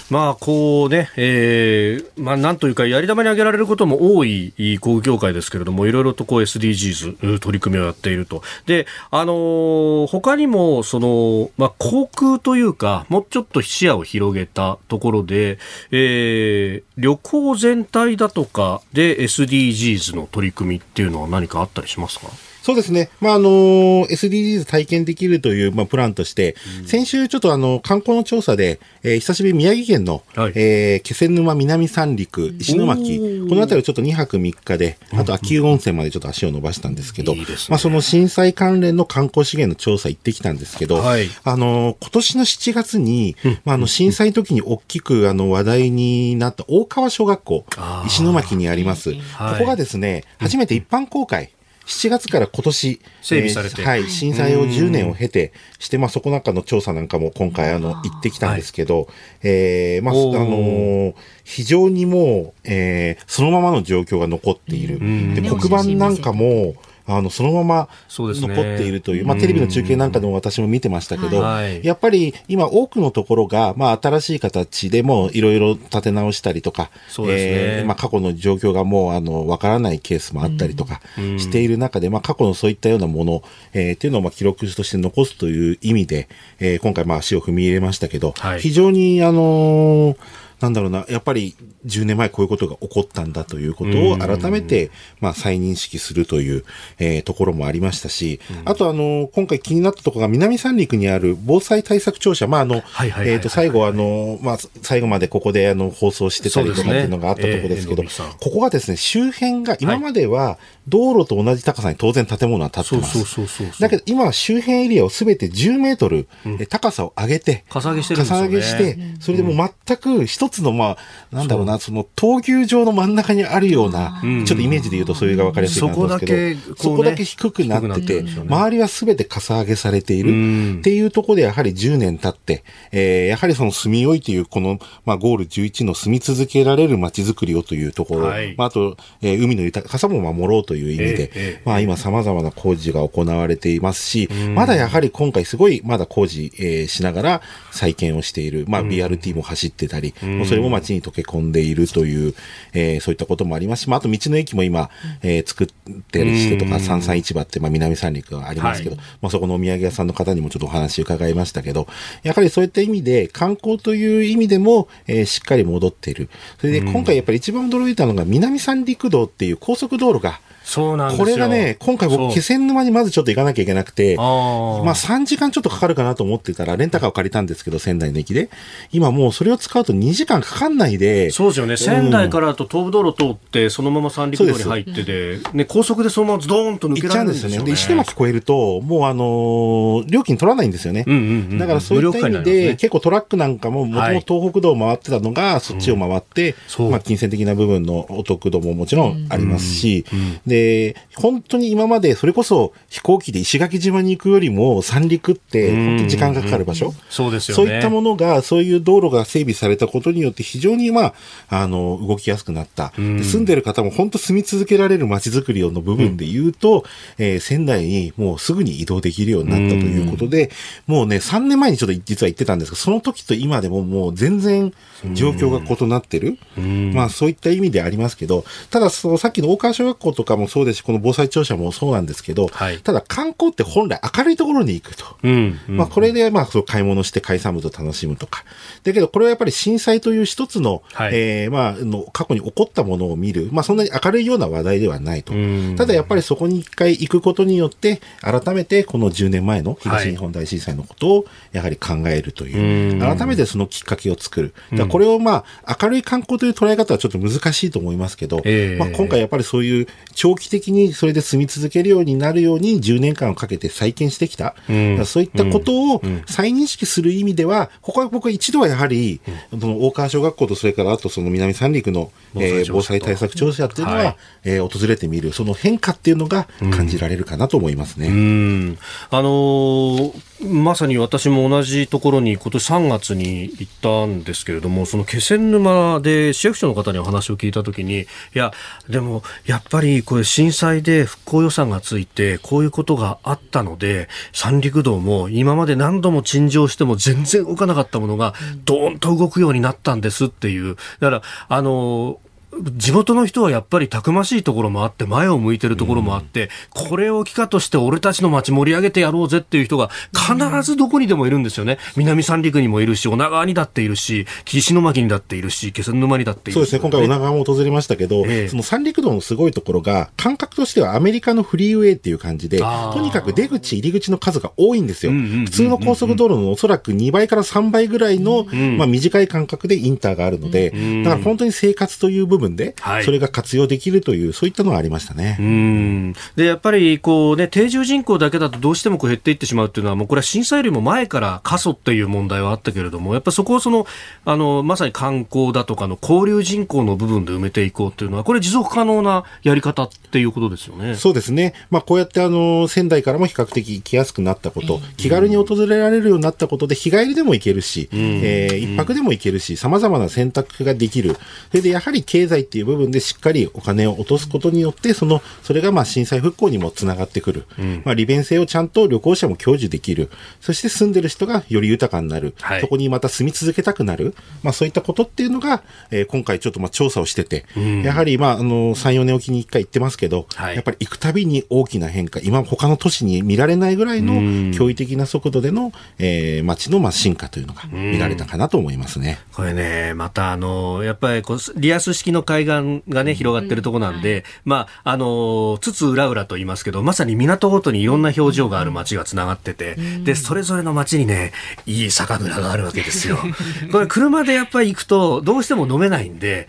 まあ、こうね、えー、まあ、なんというか、やり玉に挙げられることも多い航空業界ですけれども、いろいろとこう SDGs 取り組みをやっていると。で、あのー他にも、その、まあ、航空というか、もうちょっと視野を広げたところで、えー、旅行全体だとかで SDGs の取り組みっていうのは何かあったりしますか？そうですね。まあ、あのー SDGs 体験できるという、まあ、プランとして、先週ちょっとあの、観光の調査で、えー久しぶりに宮城県の、はい。えー気仙沼南三陸、石巻、この辺りをちょっと2泊3日で、あと秋保温泉までちょっと足を伸ばしたんですけど、いいですね。まあ、その震災関連の観光資源の調査行ってきたんですけど、はい。あのー今年の7月に、まあ、あの、震災の時に大きくあの、話題になった大川小学校石巻にあります。はい。ここがですね、初めて一般公開、7月から今年、整備されて。えーはい、震災を10年を経てして、まあ、そこなんかの調査なんかも今回、あの、行ってきたんですけど、えーまあ、あのー非常にもう、えーそのままの状況が残っている。で、ね黒板なんかも、あの、そのまま残っているという、まあ、テレビの中継なんかでも私も見てましたけど、はい。やっぱり今多くのところが、まあ、新しい形でもいろいろ立て直したりとか、そうですね。えーまあ、過去の状況がもう、あの、わからないケースもあったりとかしている中で、まあ、過去のそういったようなもの、えーっていうのを、まあ、記録として残すという意味で、えー今回、まあ、足を踏み入れましたけど、はい。非常に、あのーなんだろうな、やっぱり10年前こういうことが起こったんだということを改めて、まあ、再認識するという、えーところもありましたし、あとあの、今回気になったところが南三陸にある防災対策庁舎、まあ、あの、えっと、最後あの、まあ、最後までここであの、放送してたりとかっていうのがあったところですけど、ねえーここがですね、周辺が今までは道路と同じ高さに当然建物は建ってます。そうそうだけど今は周辺エリアをすべて10メートル、え高さを上げて、かさ上げしてるんですよね。かさ上げして、それでもう全く一一つの、まあ、なんだろうな、その闘牛場の真ん中にあるような、うん。ちょっとイメージで言うとそれが分かりやすいと思うんですけど、そこだけこうねそこだけ低くなってて、周りは全てかさ上げされている。うん。っていうところでやはり10年経って、えーやはりその住みよいというこの、まあ、ゴール11の住み続けられる街づくりをというところ、はい。まあ、あと、えー海の豊かさも守ろうという意味で、まあ今様々な工事が行われていますし、まだやはり今回すごいまだ工事、えーしながら再建をしている、まあ BRT も走ってたり、もうそれも街に溶け込んでいるという、えーそういったこともあります。し、まああと道の駅も今、えー作ってるしてとか、三三市場って、まあ南三陸がありますけど、はまあそこのお土産屋さんの方にもちょっとお話伺いましたけど、やはりそういった意味で、観光という意味でも、えーしっかり戻っている。それで今回やっぱり一番驚いたのが、南三陸道っていう高速道路が、そうなんですよ。これがね、今回僕、気仙沼にまずちょっと行かなきゃいけなくて、まあ3時間ちょっとかかるかなと思ってたら、レンタカーを借りたんですけど、仙台の駅で。今もうそれを使うと2時間かかんないで、そうですよね。仙台からだと東武道路通って、そのまま三陸道に入ってで、ね、高速でそのままズドーンと抜け行っちゃうんでよね。られるんですすよね。で、石巻越えると、もうあのー料金取らないんですよね。だからそういった意味で、ね結構トラックなんかも、もともと東北道を回ってたのが、そっちを回って、まあ、金銭的な部分のお得度ももちろんありますし、で、本当に今まで、それこそ飛行機で石垣島に行くよりも、三陸って、本当に時間がかかる場所？そうですよね。そういったものが、そういう道路が整備されたことによって非常に、まあ、あの、動きやすくなった。で住んでる方も本当住み続けられる街づくりの部分で言うと、えー仙台にもうすぐに移動できるようになったということで、もうね、3年前にちょっと実は言ってたんですが、その時と今でももう全然状況が異なってる。まあそういった意味でありますけど、ただそのさっきの大川小学校とかもそうですし、この防災庁舎もそうなんですけど、はいただ観光って本来明るいところに行くと。うん。うんまあ、これで、まあ、そう買い物して海産物を楽しむとか。だけど、これはやっぱり震災という一つの、はいえーまあ、の、過去に起こったものを見る。まあ、そんなに明るいような話題ではないとん。ただ、やっぱりそこに一回行くことによって、改めてこの10年前の東日本大震災のことを、やはり考えるという。うん改めてそのきっかけを作る。だこれを、まあ、明るい観光という捉え方はちょっと難しいと思いますけど、ええまあ、今回やっぱりそういう長期的にそれで住み続けるようになるように10年間をかけて再建してきた。そういったことを再認識する意味では、ここは僕は一度はやはり、その大川小学校とそれからあとその南三陸の、防災調査とえー防災対策調査っていうのは、はいえー訪れてみる、その変化っていうのが感じられるかなと思いますね。うんあのーまさに私も同じところに今年3月に行ったんですけれども、その気仙沼で市役所の方にお話を聞いたときに、いや、でもやっぱりこれ震災で復興予算がついて、こういうことがあったので、三陸道も今まで何度も陳情しても全然動かなかったものが、ドーンと動くようになったんですっていう。だから、あの地元の人はやっぱりたくましいところもあって、前を向いてるところもあって、これを機化として俺たちの街盛り上げてやろうぜっていう人が必ずどこにでもいるんですよね。南三陸にもいるし、女川にだっているし、岸巻にだっているし、気仙沼にだっているそうですね、今回、女川も訪れましたけど、ええ。その三陸道のすごいところが、感覚としてはアメリカのフリーウェイっていう感じで、とにかく出口、入り口の数が多いんですよ。うんうんうんうん普通の高速道路のおそらく2倍から3倍ぐらいの、まあ短い間隔でインターがあるので、ん。だから本当に生活という部分ではい、それが活用できるという、そういったのはありましたね。うんでやっぱりこう、ね、定住人口だけだとどうしてもこう減っていってしまうっていうのはもうこれは震災よりも前から過疎っていう問題はあったけれどもやっぱそこをそのあのまさに観光だとかの交流人口の部分で埋めていこうっていうのはこれ持続可能なやり方っていうことですよね。そうですね。まあ、こうやってあの、仙台からも比較的行きやすくなったこと、気軽に訪れられるようになったことで、日帰りでも行けるし、えー一泊でも行けるし、様々な選択ができる。それで、やはり経済っていう部分でしっかりお金を落とすことによって、その、それがまあ震災復興にもつながってくる。まあ、利便性をちゃんと旅行者も享受できる。そして住んでる人がより豊かになる。はいそこにまた住み続けたくなる。まあ、そういったことっていうのが、えー今回ちょっとまあ調査をしてて、やはりまあ、あの、3、4年おきに1回行ってますけど、はいやっぱり行くたびに大きな変化、今他の都市に見られないぐらいの驚異的な速度での、えー街のまあ進化というのが見られたかなと思いますね。これね、またあの、やっぱりこう、リアス式の海岸がね、広がってるとこなんで、まあ、あの、つつ裏裏と言いますけど、まさに港ごとにいろんな表情がある街が繋がってて、で、それぞれの街にね、いい酒蔵があるわけですよ。これ車でやっぱり行くと、どうしても飲めないんで、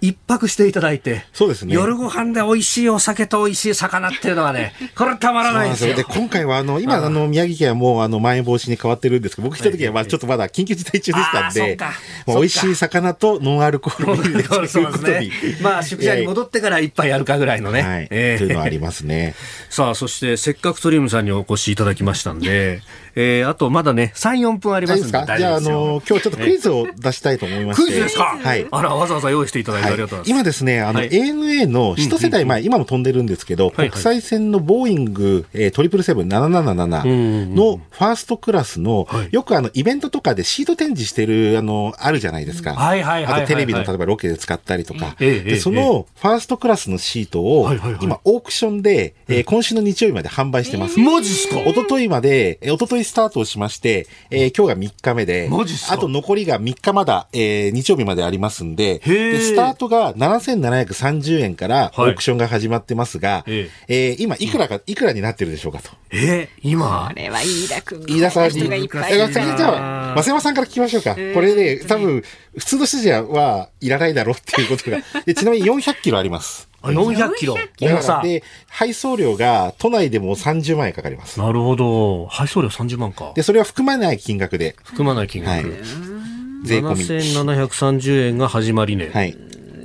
一泊していただいて、そうですね夜ご飯で美味しいお酒と美味しい魚っていうのはね、これたまらないんですよ。で、今回は、あの、今、あの、宮城県はもう、あの、まん延防止に変わってるんですけど、僕来た時は、まあ、ちょっとまだ緊急事態中でしたんで美味しい魚とノンアルコールビールでということに。まあ、宿舎に戻ってから一杯やるかぐらいのね。はい。とええいうのはありますね。さあ、そして、せっかくトリウムさんにお越しいただきましたんで、えー、あとまだね、3、4分ありま大丈夫すんで、じゃあ、あの、今日ちょっとクイズを出したいと思いまして。クイズですか？はい。あら、わざわざ用意していただいてありがとうございます。今ですね、あの、はい。ANA の一世代前、今も飛んでるんですけど、はい国際線のボーイング、えー、トリプルセブン777のファーストクラスの、はい。よくあの、イベントとかでシート展示してる、あの、あるじゃないですか。はいはいはいはいはい。あとテレビの、例えばロケで使ったりとか。ええええで、その、ファーストクラスのシートをはいはいはい、今、オークションで、えー今週の日曜日まで販売してます。マジっすか？一昨日まで、えー一昨日スタートをしまして、えー今日が3日目で、あと残りが3日まだ、えー日曜日までありますんで、でスタートが7730円からオはいークションが始まってますが、ええー今いくらか、いくらになってるでしょうかと。えー、今？こ、れは飯田君飯田さんに。人がいっぱいえいるじゃあ、増山さんから聞きましょうか。これね、多分、普通の人じゃはいらないだろうっていうことが。でちなみに400キロあります。あ400キロ。400だから重さ。で、配送料が都内でも30万円かかります。なるほど。配送料30万か。で、それは含まない金額で、含まない金額。はい税込み。7730円が始まりね。はい。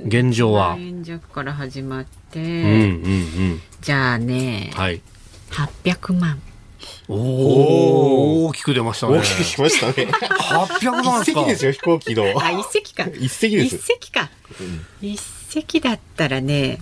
現状は。円弱から始まって、うんうんうん。じゃあね、はい。800万。おお大きく出ましたね。大きくしましたね。800万一隻ですよ、飛行機の。あ、一隻か。一隻です一隻か。一隻だったらね、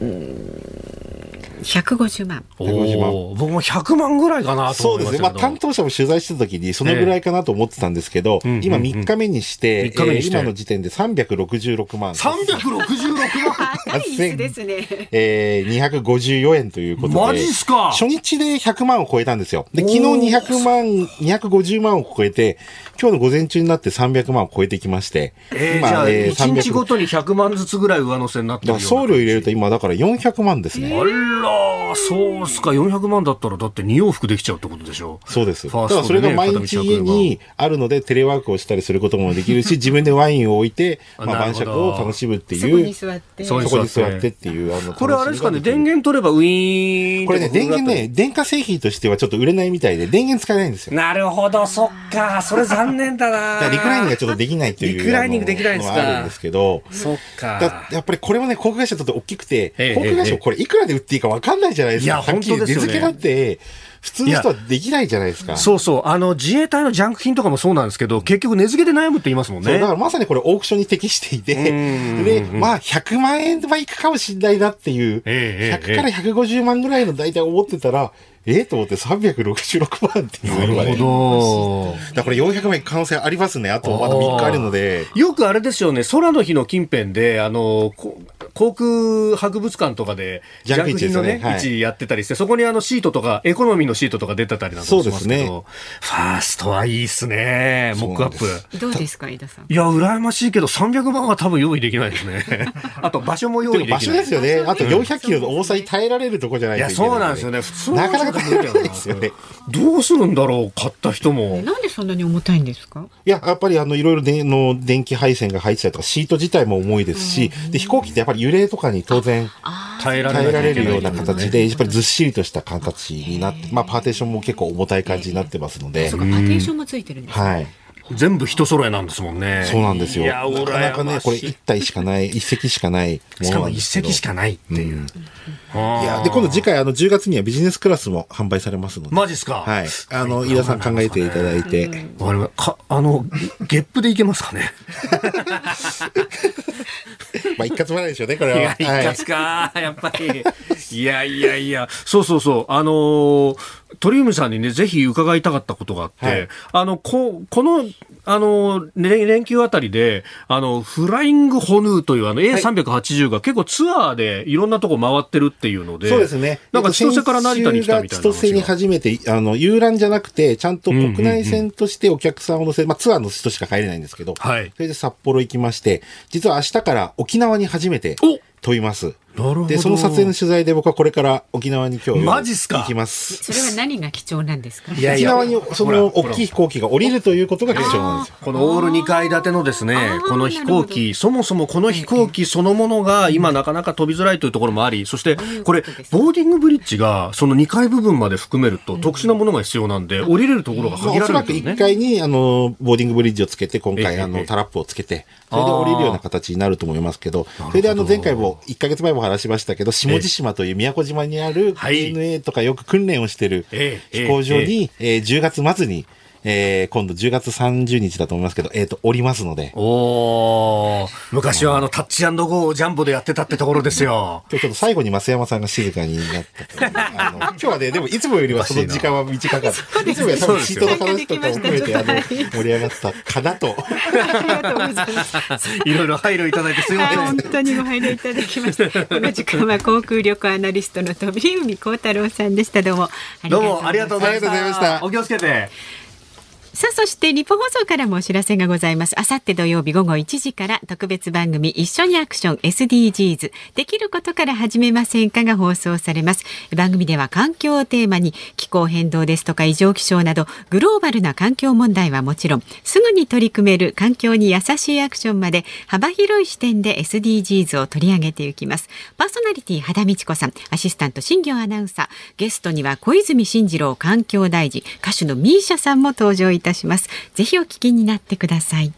うーん、150万。おお僕も100万ぐらいかなとそうですね。まあ。担当者も取材してた時に、そのぐらいかなと思ってたんですけど、ええ今うんうんうん3日目にして、三日目にしてえー今の時点で366万。366万 高い椅子ですね。えー、254円ということで。マジっすか初日で100万を超えたんですよ。で、昨日200万、250万を超えて、今日の午前中になって300万を超えてきまして、えー、じゃあ、えー1日300ごとに100万ずつぐらい上乗せになってる送料入れると今だから400万ですね。あら、そうっすか。400万だったら、だって2往復できちゃうってことでしょ。そうです。ファーだからそれが毎日家にあるのでテレワークをしたりすることもできるし、自分でワインを置いて、まあ、晩酌を楽しむってそこにいう、座って。そこに座ってっていう、あの、これあれですかね、電源取ればウィーンこれね、電源ね、電化製品としてはちょっと売れないみたいで、電源使えないんですよ。なるほど、そっか。それ残念だなリクライニングがちょっとできないっていう。リクライニングできないんですかあるんですけど、そっか。だやっぱりこれもね、航空会社にとって大きくて、ええ航空会社もこれいくらで売っていいか分かんないじゃないですか。いや本当ですよね値付けだって、普通の人はできないじゃないですか。そうそう。あの、自衛隊のジャンク品とかもそうなんですけど、結局値付けで悩むって言いますもんねだか。らまさにこれオークションに適していて、んで、まあ100万円はいくかもしれないなっていう、ええええ100から150万ぐらいの大体思ってたら、ええと思って366万っていうのがね。ど。だから400万いく可能性ありますね。あとまだ3日あるので。よくあれですよね、空の日の近辺で、あの、こ航空博物館とかで、ジャンク品のね、はい位置やってたりして、そこにあのシートとか、エコノミーのシートとか出てたりなんかもしますけど、そうですねファーストはいいっすね、モックアップ。どうですか、飯田さん？いや、羨ましいけど、300万は多分用意できないですね。あと、場所も用意できない。場所ですよね。あと400キロの重さに耐えられるとこじゃないといけないそうなんですよね。普通のなかなかですよね。どうするんだろう、買った人も。なんでそんなに重たいんですか？いや、やっぱりあの、いろいろでの電気配線が入ってたりとか、シート自体も重いですし、で、飛行機ってやっぱり揺れとかに当然耐えられるような形で、やっぱりずっしりとした形になって、まあ、パーテーションも結構重たい感じになってますので。そう、か、パテーションもついてるんですかはい。全部人揃えなんですもんね。そうなんですよ。いや、なかなかね、これ一体しかない、一席しかないもしかも一。席しかないっていう。いや、で、今度次回、あの、10月にはビジネスクラスも販売されますので。マジっすか？はい。あの、飯田さん考えていただいて。あれか、あの、ゲップでいけますかね？まあ、一括払いでしょうね、これは。いや、一はい括か、やっぱり。いやいやいや、そうそうそう、あのー鳥海さんにね、ぜひ伺いたかったことがあって、はい。あの、こ、この、あの、ね連休あたりで、あの、フライングホヌーというあの A380 が結構ツアーでいろんなとこ回ってるっていうので、そうですね。なんか千歳から成田に来たみたいな千歳に初めて、あの、遊覧じゃなくて、ちゃんと国内線としてお客さんを乗せ、まあツアーの人しか帰れないんですけど、はい。それで札幌行きまして、実は明日から沖縄に初めてお。飛びます。なるほど。で、その撮影の取材で僕はこれから沖縄に今日マジっすか？行きます。それは何が貴重なんですか？いやいや沖縄にその大きい飛行機が降りるということが貴重なんですよ。このオール2階建てのですねこの飛行機、そもそもこの飛行機そのものが今なかなか飛びづらいというところもあり、そしてこれ、ボーディングブリッジがその2階部分まで含めると特殊なものが必要なんで、降りれるところがまあ、限らおそらく1れるんですよね。階に、あの、ボーディングブリッジをつけて、今回、あの、タラップをつけて、それで降りるような形になると思いますけど、それであの、前回も、1ヶ月前も話しましたけど、下地島という宮古島にあるはい。DNA とかよく訓練をしてるええ飛行場に、えー10月末に、えー今度10月30日だと思いますけど、えっ、と、降りますので、おー、昔はあのタッチゴーをジャンボでやってたってところですよ。今日ちょっと最後に増山さんが静かになった あの今日はね、でもいつもよりはその時間は短かった。いつもよりは多分チートの話とかも含めて、あの、盛り上がったかなと。ありがとうございます。いろいろ配慮いただいてすいません。本当にご配慮いただきました。この時間は航空旅行アナリストの飛海幸太郎さんでした。どうもどうも。ありがとうございましたお気をつけて。さあそして日本放送からもお知らせがございます。あさって土曜日午後1時から特別番組一緒にアクション SDGs できることから始めませんかが放送されます。番組では環境をテーマに気候変動ですとか異常気象などグローバルな環境問題はもちろんすぐに取り組める環境に優しいアクションまで幅広い視点で SDGs を取り上げていきます。パーソナリティ肌道子さんアシスタント新業アナウンサー。ゲストには小泉進次郎環境大臣歌手のミーシャさんも登場いたします。ぜひお聞きになってください。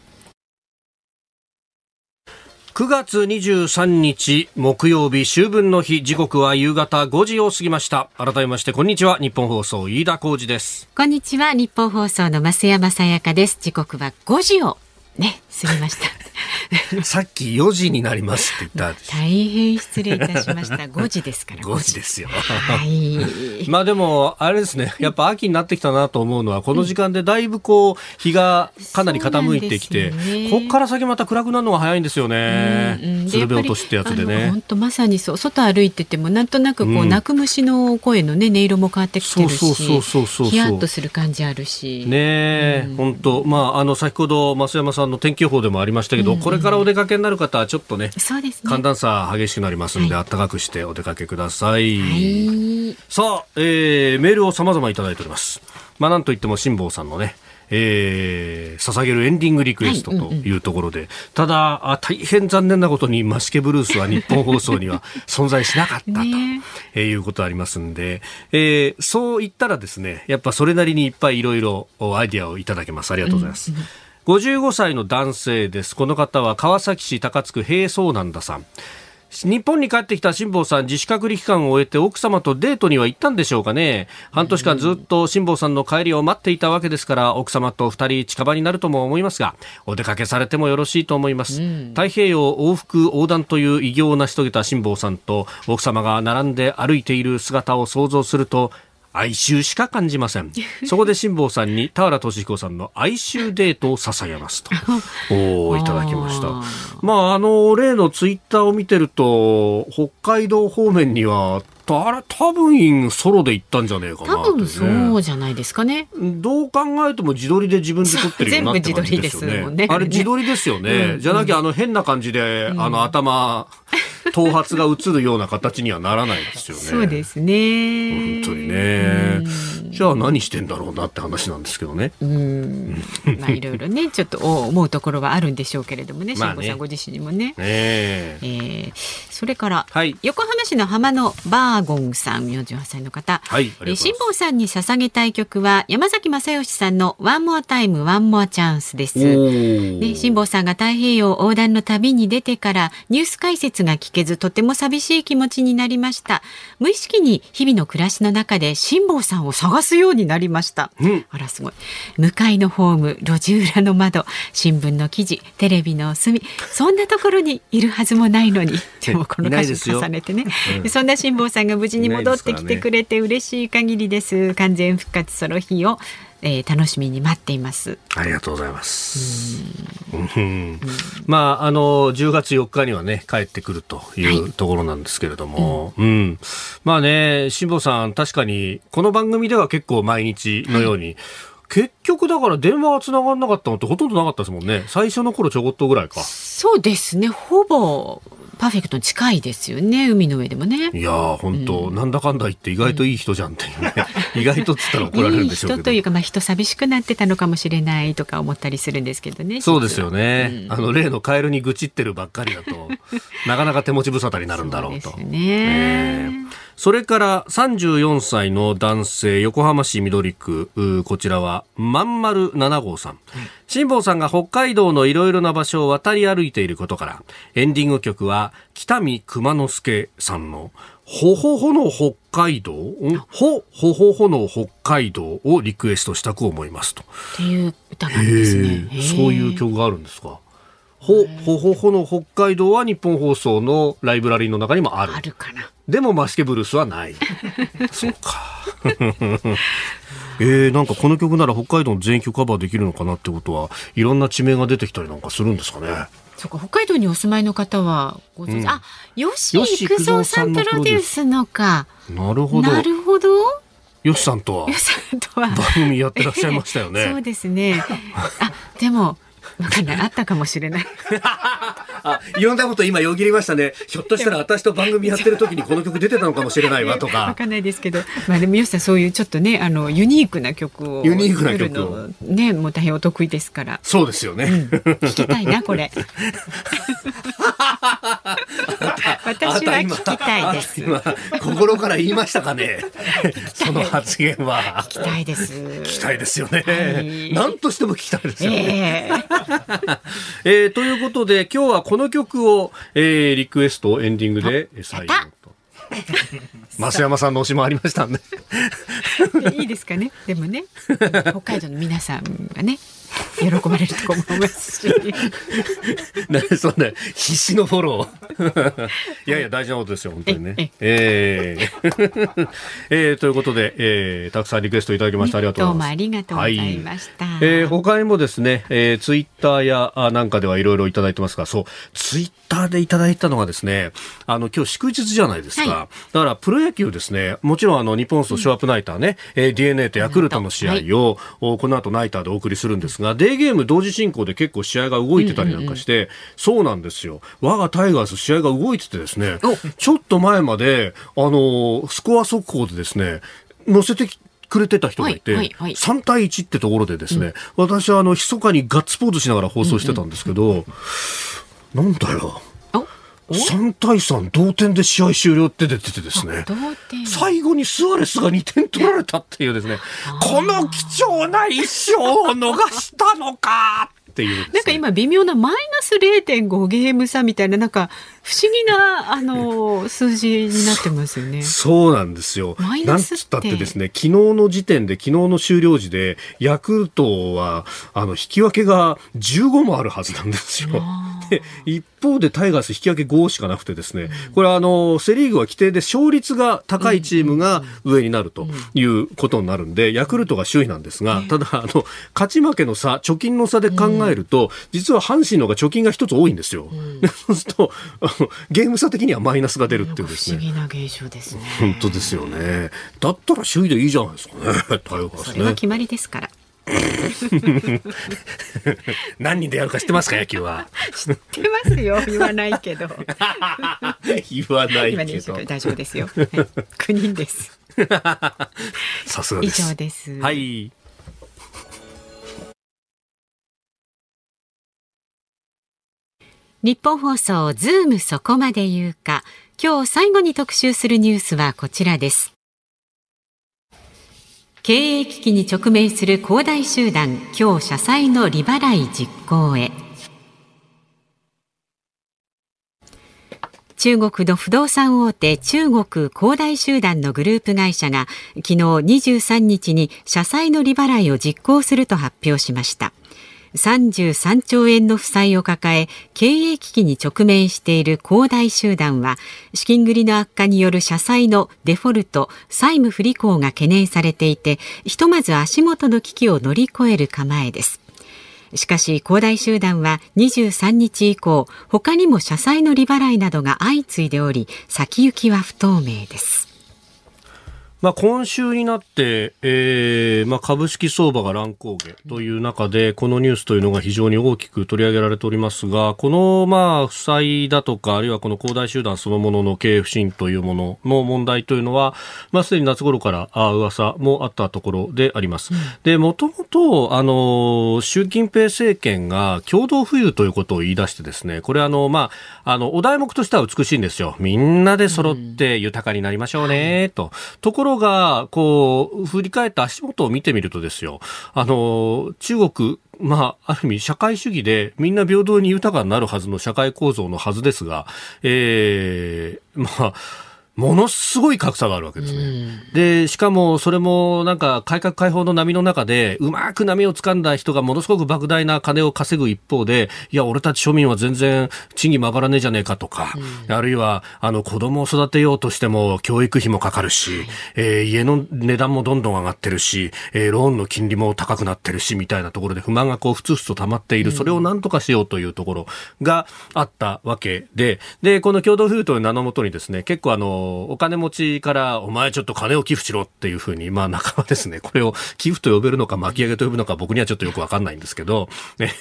9月23日木曜日秋分の日。時刻は夕方5時を過ぎました。改めましてこんにちは。日本放送飯田浩二です。こんにちは。日本放送の増山さやかです。時刻は5時をね過ぎました。さっき4時になりますって言った大変失礼いたしました。5時ですから 5時ですよ。はい。まあでもあれですね。やっぱ秋になってきたなと思うのはこの時間でだいぶこう日がかなり傾いてきて、ね。こっから先また暗くなるのが早いんですよね、うんうん。鶴瓶落としってやつでね。本当まさにそう。外歩いててもなんとなくこう、うん。泣く虫の声のね音色も変わってきてるしそうそうそうそうそうヒヤッとする感じあるし。ねえ、本当。まああの先ほど増山さんの天気予報でもありましたけど、これからお出かけになる方はちょっとねね寒暖差激しくなりますんで、は暖かくしてお出かけください。はいさあ、えー、メールを様々いただいております。まあなんといっても辛坊さんのね、えー、捧げるエンディングリクエストというところで、ただあ、大変残念なことにマシケブルースは日本放送には 存在しなかったと、ねえーいうことありますんで、えー、そう言ったらですね、やっぱそれなりにいっぱいいろいろアイディアをいただけます。ありがとうございます。55歳の男性です。この方は川崎市高津区平総なんださん。日本に帰ってきた辛坊さん、自主隔離期間を終えて奥様とデートには行ったんでしょうかね。半年間ずっと辛坊さんの帰りを待っていたわけですから、奥様と二人近場になるとも思いますが、お出かけされてもよろしいと思います。太平洋往復横断という偉業を成し遂げた辛坊さんと奥様が並んで歩いている姿を想像すると、哀愁しか感じません。そこで辛坊さんに田原俊彦さんの哀愁デートを捧げますと。おーいただきましたあ。まあ、あの、例のツイッターを見てると、北海道方面には、あれ、多分ソロで行ったんじゃねえかな多分そうじゃないですかねどう考えても自撮りで自分で撮ってるよなってますよね。全部自撮りですもんねあれ自撮りですよね。じゃなきゃあの変な感じで、あの頭、頭髪が映るような形にはならないですよね。そうですねね。じゃあ何してんだろうなって話なんですけどね。うん。まあいろいろね ちょっと思うところはあるんでしょうけれどもねまあね。辛坊さんご自身にもね。ねえ。えーそれから、はい。横浜市の浜野バーゴンさん48歳の方、はいえー辛坊さんに捧げたい曲は山崎正義さんの「ワンモアタイムワンモアチャンス」です。ね、辛坊さんが太平洋横断の旅に出てからニュース解説が聞けずとても寂しい気持ちになりました。無意識に日々の暮らしの中で辛坊さんを探すようになりました、うん。あらすごい。向かいのホーム路地裏の窓新聞の記事テレビの隅そんなところにいるはずもないのに。でもこの歌詞重ねてね、そんな辛坊さんが無事に戻ってきてくれて嬉しい限りです。完全復活その日を、えー楽しみに待っていますありがとうございます。うんまあ、あの、10月4日にはね、帰ってくるというところなんですけれども、うん。まあね、辛坊さん、確かに、この番組では結構毎日のように、結局だから電話が繋がんなかったのってほとんどなかったですもんね。最初の頃ちょこっとぐらいか。そうですねほぼパーフェクトに近いですよね海の上でもね。いやー本当、なんだかんだ言って意外といい人じゃんっていうね、意外とっつったら怒られるんでしょうけど。いい人というか、まあ、人寂しくなってたのかもしれないとか思ったりするんですけどね。そうですよね、あの例のカエルに愚痴ってるばっかりだとなかなか手持ち無沙汰になるんだろうと。そうですね。えーそれから34歳の男性横浜市緑区うこちらはまんまる7号さん辛坊さんが北海道のいろいろな場所を渡り歩いていることからエンディング曲は北見熊之助さんのほほほの北海道んほほほほの北海道をリクエストしたく思いますとっていう歌なんですね。そういう曲があるんですか？ほ、ほほほの北海道は日本放送のライブラリーの中にもある。あるかな。でもマスケブルースはない。そうか。えー、なんかこの曲なら北海道の全域をカバーできるのかなってことはいろんな地名が出てきたりなんかするんですかね。そうか北海道にお住まいの方はご存知、うんあ吉吉幾三さんプロデュースのか。なるほど。なるほど。よしさんとは吉さんとは。番組やってらっしゃいましたよ そうね。ですね。あでもわかんないあったかもしれない。あ、いろんなこと今よぎりましたね。ひょっとしたら私と番組やってる時にこの曲出てたのかもしれないわとわか。かんないですけど、まあでも吉さんそういうちょっとねあのユニークな曲をユニークな曲をねもう大変お得意ですから。そうですよね。聞きたいなこれ。私は聞きたいです。心から言いましたかね？その発言は。聞きたいです。聞きたいですよね。はい何としても聞きたいですよね。ええ えーということで今日はこの曲を、えーリクエストエンディングで採用と。増山さんの推しもありましたんで。いいですかね。でもね、北海道の皆さんがね、喜ばれると思いますし。ね、そんな必死のフォロー。いやいや、大事なことですよ、本当にね。えーえーということで、えーたくさんリクエストいただきましてありがとうどうもございます。ありがとうございました。えー他にもですね、えーツイッターやあなんかではいろいろいただいてますが、そう、ツイッターでいただいたのがですね、あの、今日祝日じゃないですか。はだから、プロ野球ですね、もちろんあの、日本放送ショーアップナイターね、えー DNA とヤクルトの試合を、おこの後ナイターでお送りするんですが、デーゲーム同時進行で結構試合が動いてたりなんかして、そうなんですよ。我がタイガース試合が動いててですね、ちょっと前まで、あのースコア速報でですね、載せてきくれてた人がいて、はいはいはい。3対1ってところでですね、私はあの、密かにガッツポーズしながら放送してたんですけど、なんだよ。お3対3同点で試合終了って出ててですね。最後にスアレスが2点取られたっていうですね、この貴重な一勝を逃したのかっていうね、なんか今微妙なマイナス0.5ゲーム差みたいななんか不思議なあの数字になってますよね。そうなんですよ。マイナスってなんつったってですね、昨日の時点で、昨日の終了時で、ヤクルトは、あの、引き分けが15もあるはずなんですよ。で、一方でタイガース引き分け5しかなくてですね、これはあの、セリーグは規定で勝率が高いチームが上になるということになるんで、ヤクルトが首位なんですが、ただ、あの、勝ち負けの差、貯金の差で考えると、実は阪神の方が貯金が一つ多いんですよ。で そうすると、あの ゲーム差的にはマイナスが出るっていうですね不思。議な現象ですね。本当ですよね。だったら首位でいいじゃないですかね。タイガースね。それは決まりですから。何人でやるか知ってますか野球は。知ってますよ。言わないけど。言わないけど。大丈夫ですよ。はい9人です。以さすがです。上です。はい。日本放送ズームそこまで言うか。今日最後に特集するニュースはこちらです。経営危機に直面する恒大集団今日社債の利払い実行へ。中国の不動産大手中国恒大集団のグループ会社が昨日23日に社債の利払いを実行すると発表しました。33兆円の負債を抱え経営危機に直面している恒大集団は資金繰りの悪化による社債のデフォルト債務不履行が懸念されていてひとまず足元の危機を乗り越える構えです。しかし恒大集団は23日以降他にも社債の利払いなどが相次いでおり先行きは不透明です。まあ、今週になって、えーまあ、株式相場が乱高下という中で、このニュースというのが非常に大きく取り上げられておりますが、この、まあ、負債だとか、あるいはこの恒大集団そのものの経営不振というものの問題というのは、まあ、すでに夏頃からあ噂もあったところであります。で、もともと、あの、習近平政権が共同富裕ということを言い出してですね、これあの、まあ、あの、お題目としては美しいんですよ。みんなで揃って豊かになりましょうね、と。ところろが、こう、振り返った足元を見てみるとですよ、あの、中国、まあ、ある意味、社会主義でみんな平等に豊かになるはずの社会構造のはずですが、ええー、まあ、ものすごい格差があるわけですね。で、しかもそれもなんか改革開放の波の中でうまく波を掴んだ人がものすごく莫大な金を稼ぐ一方で、いや、俺たち庶民は全然賃金も上がらねえじゃねえかとか、あるいはあの子供を育てようとしても教育費もかかるし、えー、家の値段もどんどん上がってるし、えー、ローンの金利も高くなってるしみたいなところで不満がこうふつふつと溜まっている、それを何とかしようというところがあったわけで、で、この共同富裕という名のもとにですね、結構あの、お金持ちから、お前ちょっと金を寄付しろっていうふうに、まあ仲間ですね、これを寄付と呼べるのか巻き上げと呼ぶのか僕にはちょっとよくわかんないんですけど、ね、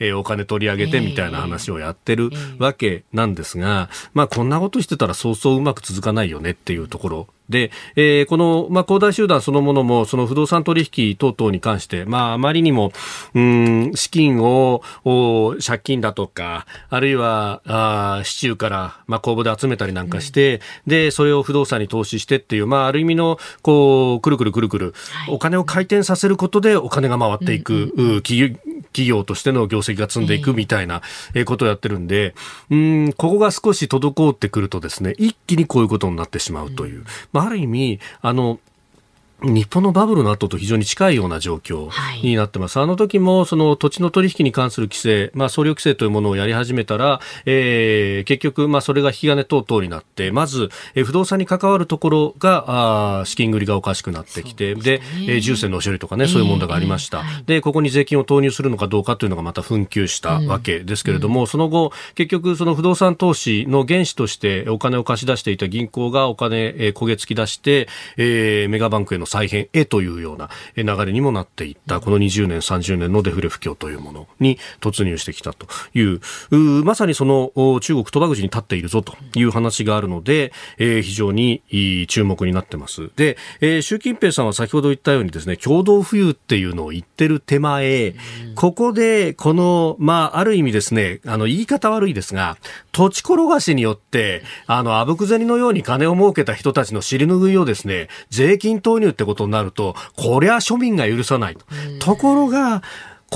え、お金取り上げてみたいな話をやってるわけなんですが、まあこんなことしてたらそうそううまく続かないよねっていうところで、えー、この、まあ、恒大集団そのものも、その不動産取引等々に関して、まあ、あまりにも、うん、資金を、借金だとか、あるいは、あ市中から、まあ、公募で集めたりなんかして、うん、で、それを不動産に投資してっていう、まあ、ある意味の、こう、くるくるくるくる、はい、お金を回転させることでお金が回っていく、うんうん、企業企業としての業績が積んでいくみたいなことをやってるんで、うん、ここが少し滞ってくるとですね、一気にこういうことになってしまうという。まあ、ある意味、あの、日本のバブルの後と非常に近いような状況になってます。はい、あの時もその土地の取引に関する規制、まあ総量規制というものをやり始めたら、えー、結局まあそれが引き金等々になって、まず、えー、不動産に関わるところが、あ資金繰りがおかしくなってきて、で、ね、えー、重のお処理とかね、そういう問題がありました、えーはい、で、ここに税金を投入するのかどうかというのがまた紛糾したわけですけれども、うん、その後、結局その不動産投資の原資としてお金を貸し出していた銀行がお金、えー、焦げ付き出して、えー、メガバンクへの再編へというような流れにもなっていった、この20年、30年のデフレ不況というものに突入してきたという、うまさにその中国鳥羽口に立っているぞという話があるので、えー、非常に注目になってます。で、えー、習近平さんは先ほど言ったようにですね、共同富裕っていうのを言ってる手前、ここで、この、まあ、ある意味ですね、あの、言い方悪いですが、土地転がしによって、あの、あぶく銭のように金を儲けた人たちの尻拭いをですね、税金投入ってことになると、こりゃ庶民が許さないと。ところが、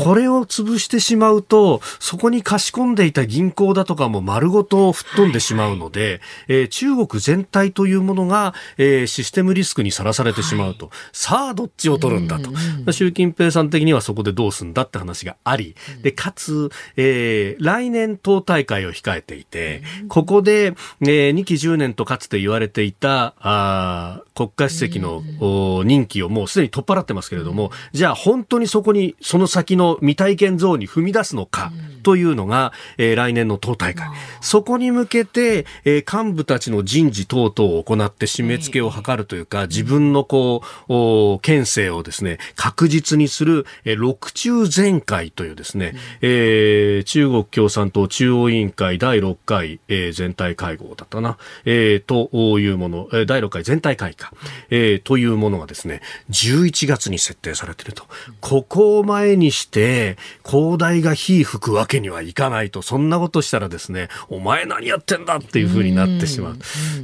これを潰してしまうと、そこに貸し込んでいた銀行だとかも丸ごと吹っ飛んでしまうので、はい。はい、えー、中国全体というものが、えー、システムリスクにさらされてしまうと、はい、さあどっちを取るんだと、習近平さん的にはそこでどうすんだって話があり、で、かつ、えー、来年党大会を控えていて、ここで、えー、2期10年とかつて言われていた、あ国家主席の、任期をもうすでに取っ払ってますけれども、じゃあ本当にそこに、その先のの未体験ゾーンに踏み出すのかというのが、えー、来年の党大会。そこに向けて、えー、幹部たちの人事等々を行って締め付けを図るというか、自分のこう、県政をですね、確実にする、えー、六中全会というですね、えー、中国共産党中央委員会第6回、えー、全体会合だったな、えー、というもの、えー、第6回全体会か、えー、というものがですね、11月に設定されていると。ここを前にして、広大が火吹くわけにはいかないと、そんなことしたらですね、お前何やってんだっていうふうになってしまう。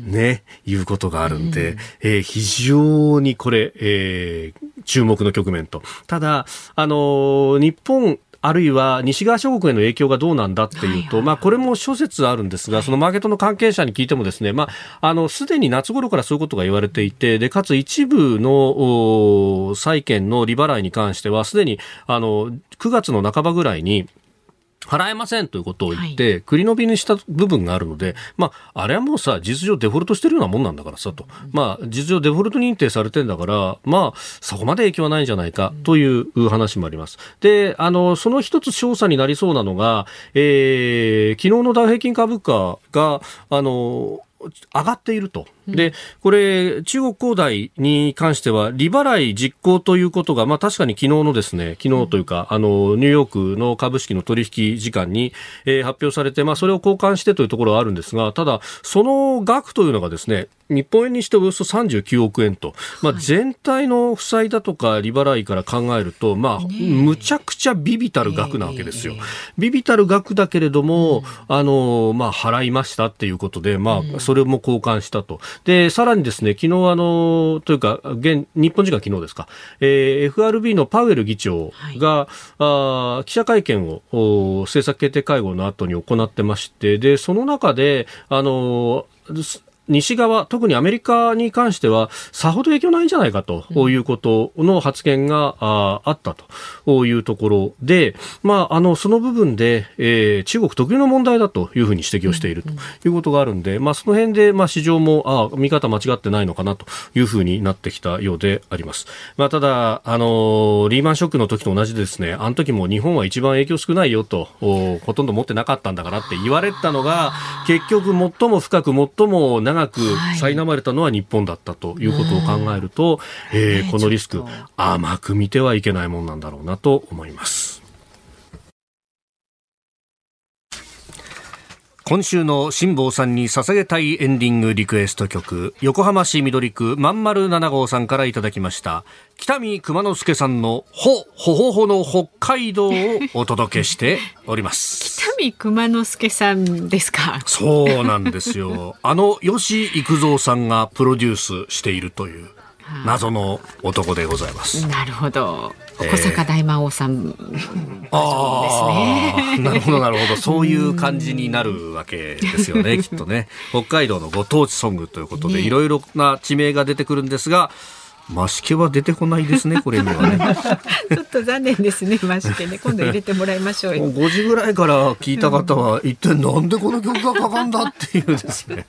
ね、いうことがあるんで、えー、非常にこれ、えー、注目の局面と。ただ、あのー、日本、あるいは西側諸国への影響がどうなんだっていうと、まあ、これも諸説あるんですが、そのマーケットの関係者に聞いてもですね、まあ、あの、すでに夏頃からそういうことが言われていて、で、かつ一部の債券の利払いに関しては、すでに、あの、9月の半ばぐらいに、払えませんということを言って、はい、繰り延びにした部分があるので、まあ、あれはもうさ、事実上デフォルトしてるようなもんなんだからさ、と。まあ、事実上デフォルト認定されてんだから、まあ、そこまで影響はないんじゃないか、という話もあります。で、あの、その一つ調査になりそうなのが、えー、昨日のダウ平均株価が、あの、上がっていると。で、これ、中国恒大に関しては、利払い実行ということが、まあ確かに昨日のですね、昨日というか、あの、ニューヨークの株式の取引時間に、えー発表されて、まあそれを交換してというところはあるんですが、ただ、その額というのがですね、日本円にしておよそ39億円と、まあ、全体の負債だとか利払いから考えると、まあ、むちゃくちゃビビたる額なわけですよ。ビビたる額だけれども、あの、まあ、払いましたっていうことで、まあ、それも交換したと。で、さらにですね、昨日あの、というか、現、日本時間昨日ですか、えー FRB のパウエル議長が、あー記者会見を、お政策決定会合の後に行ってまして、で、その中で、あの、す西側、特にアメリカに関しては、さほど影響ないんじゃないかということの発言が、ああったというところで、まあ、あの、その部分で、えー中国特有の問題だというふうに指摘をしているということがあるんで、まあ、その辺で、まあ、市場も、あ見方間違ってないのかなというふうになってきたようであります。まあ、ただ、あの、リーマンショックの時と同じでですね、あの時も日本は一番影響少ないよと、おほとんど持ってなかったんだからって言われたのが、結局最も深く最も長くはい。苛まれたのは日本だったということを考えると、えーねこのリスク甘く見てはいけないもんなんだろうなと思います。今週の辛坊さんに捧げたいエンディングリクエスト曲、横浜市緑区まんまる7号さんからいただきました。北見熊之助さんのほ、ほほほの北海道をお届けして おります。北見熊之助さんですか？そうなんですよ。あの吉幾三さんがプロデュースしているという謎の男でございます。なるほど。えー小坂大魔王さん。ああ、なるほどなるほど。そういう感じになるわけですよね、きっとね。北海道のご当地ソングということで、ねいろいろな地名が出てくるんですが、マシケは出てこないですね、これにはね。ちょっと残念ですね、ましてね。今度入れてもらいましょうもうよ。5時ぐらいから聞いた方は、一体なんでこの曲がかかんだっていうですね、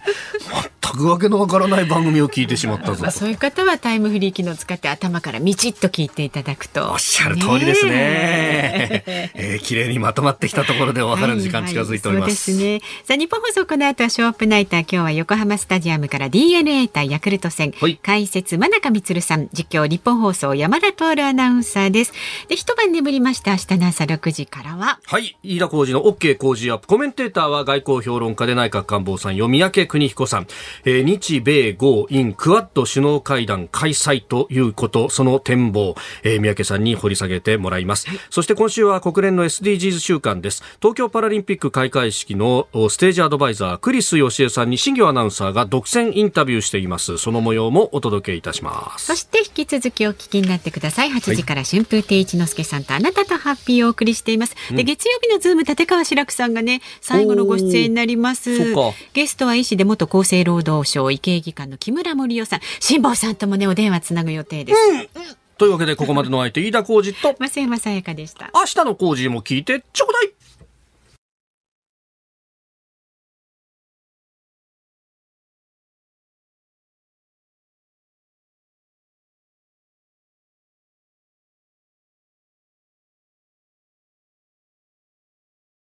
全くわけのわからない番組を聞いてしまったぞまあ、そういう方はタイムフリー機能を使って頭からみちっと聞いていただくと。おっしゃる通りですね。ねえー綺麗にまとまってきたところでお別れの時間近づいております。はいはいそうですね。さあ、日本放送この後はショープナイター。今日は横浜スタジアムから DNA 対ヤクルト戦。はい解説、真中光さん。実況、日本放送山田徹アナウンサーです。で、一晩眠りました。明日の朝6時からは。はい。飯田浩二の OK 工事アップ。コメンテーターは外交評論家で内閣官房参与、三宅邦彦さん。えー日米豪印クアッド首脳会談開催ということ、その展望、えー三宅さんに掘り下げてもらいます。そして今週は国連の SDGs 週間です。東京パラリンピック開会式のおステージアドバイザー、クリス義恵さんに新業アナウンサーが独占インタビューしています。その模様もお届けいたします。そして引き続きお聞きになってください。8時から春風亭一之輔さんとあなたとハッピーをお送りしています。で、月曜日のズーム立川志らくさんがね、最後のご出演になります。ゲストは医師で元厚生労働省医系技官の木村盛夫さん。辛坊さんともね、お電話つなぐ予定です。というわけでここまでの相手、飯田浩二と、増山さやかでした。明日の工事も聞いてちょうだい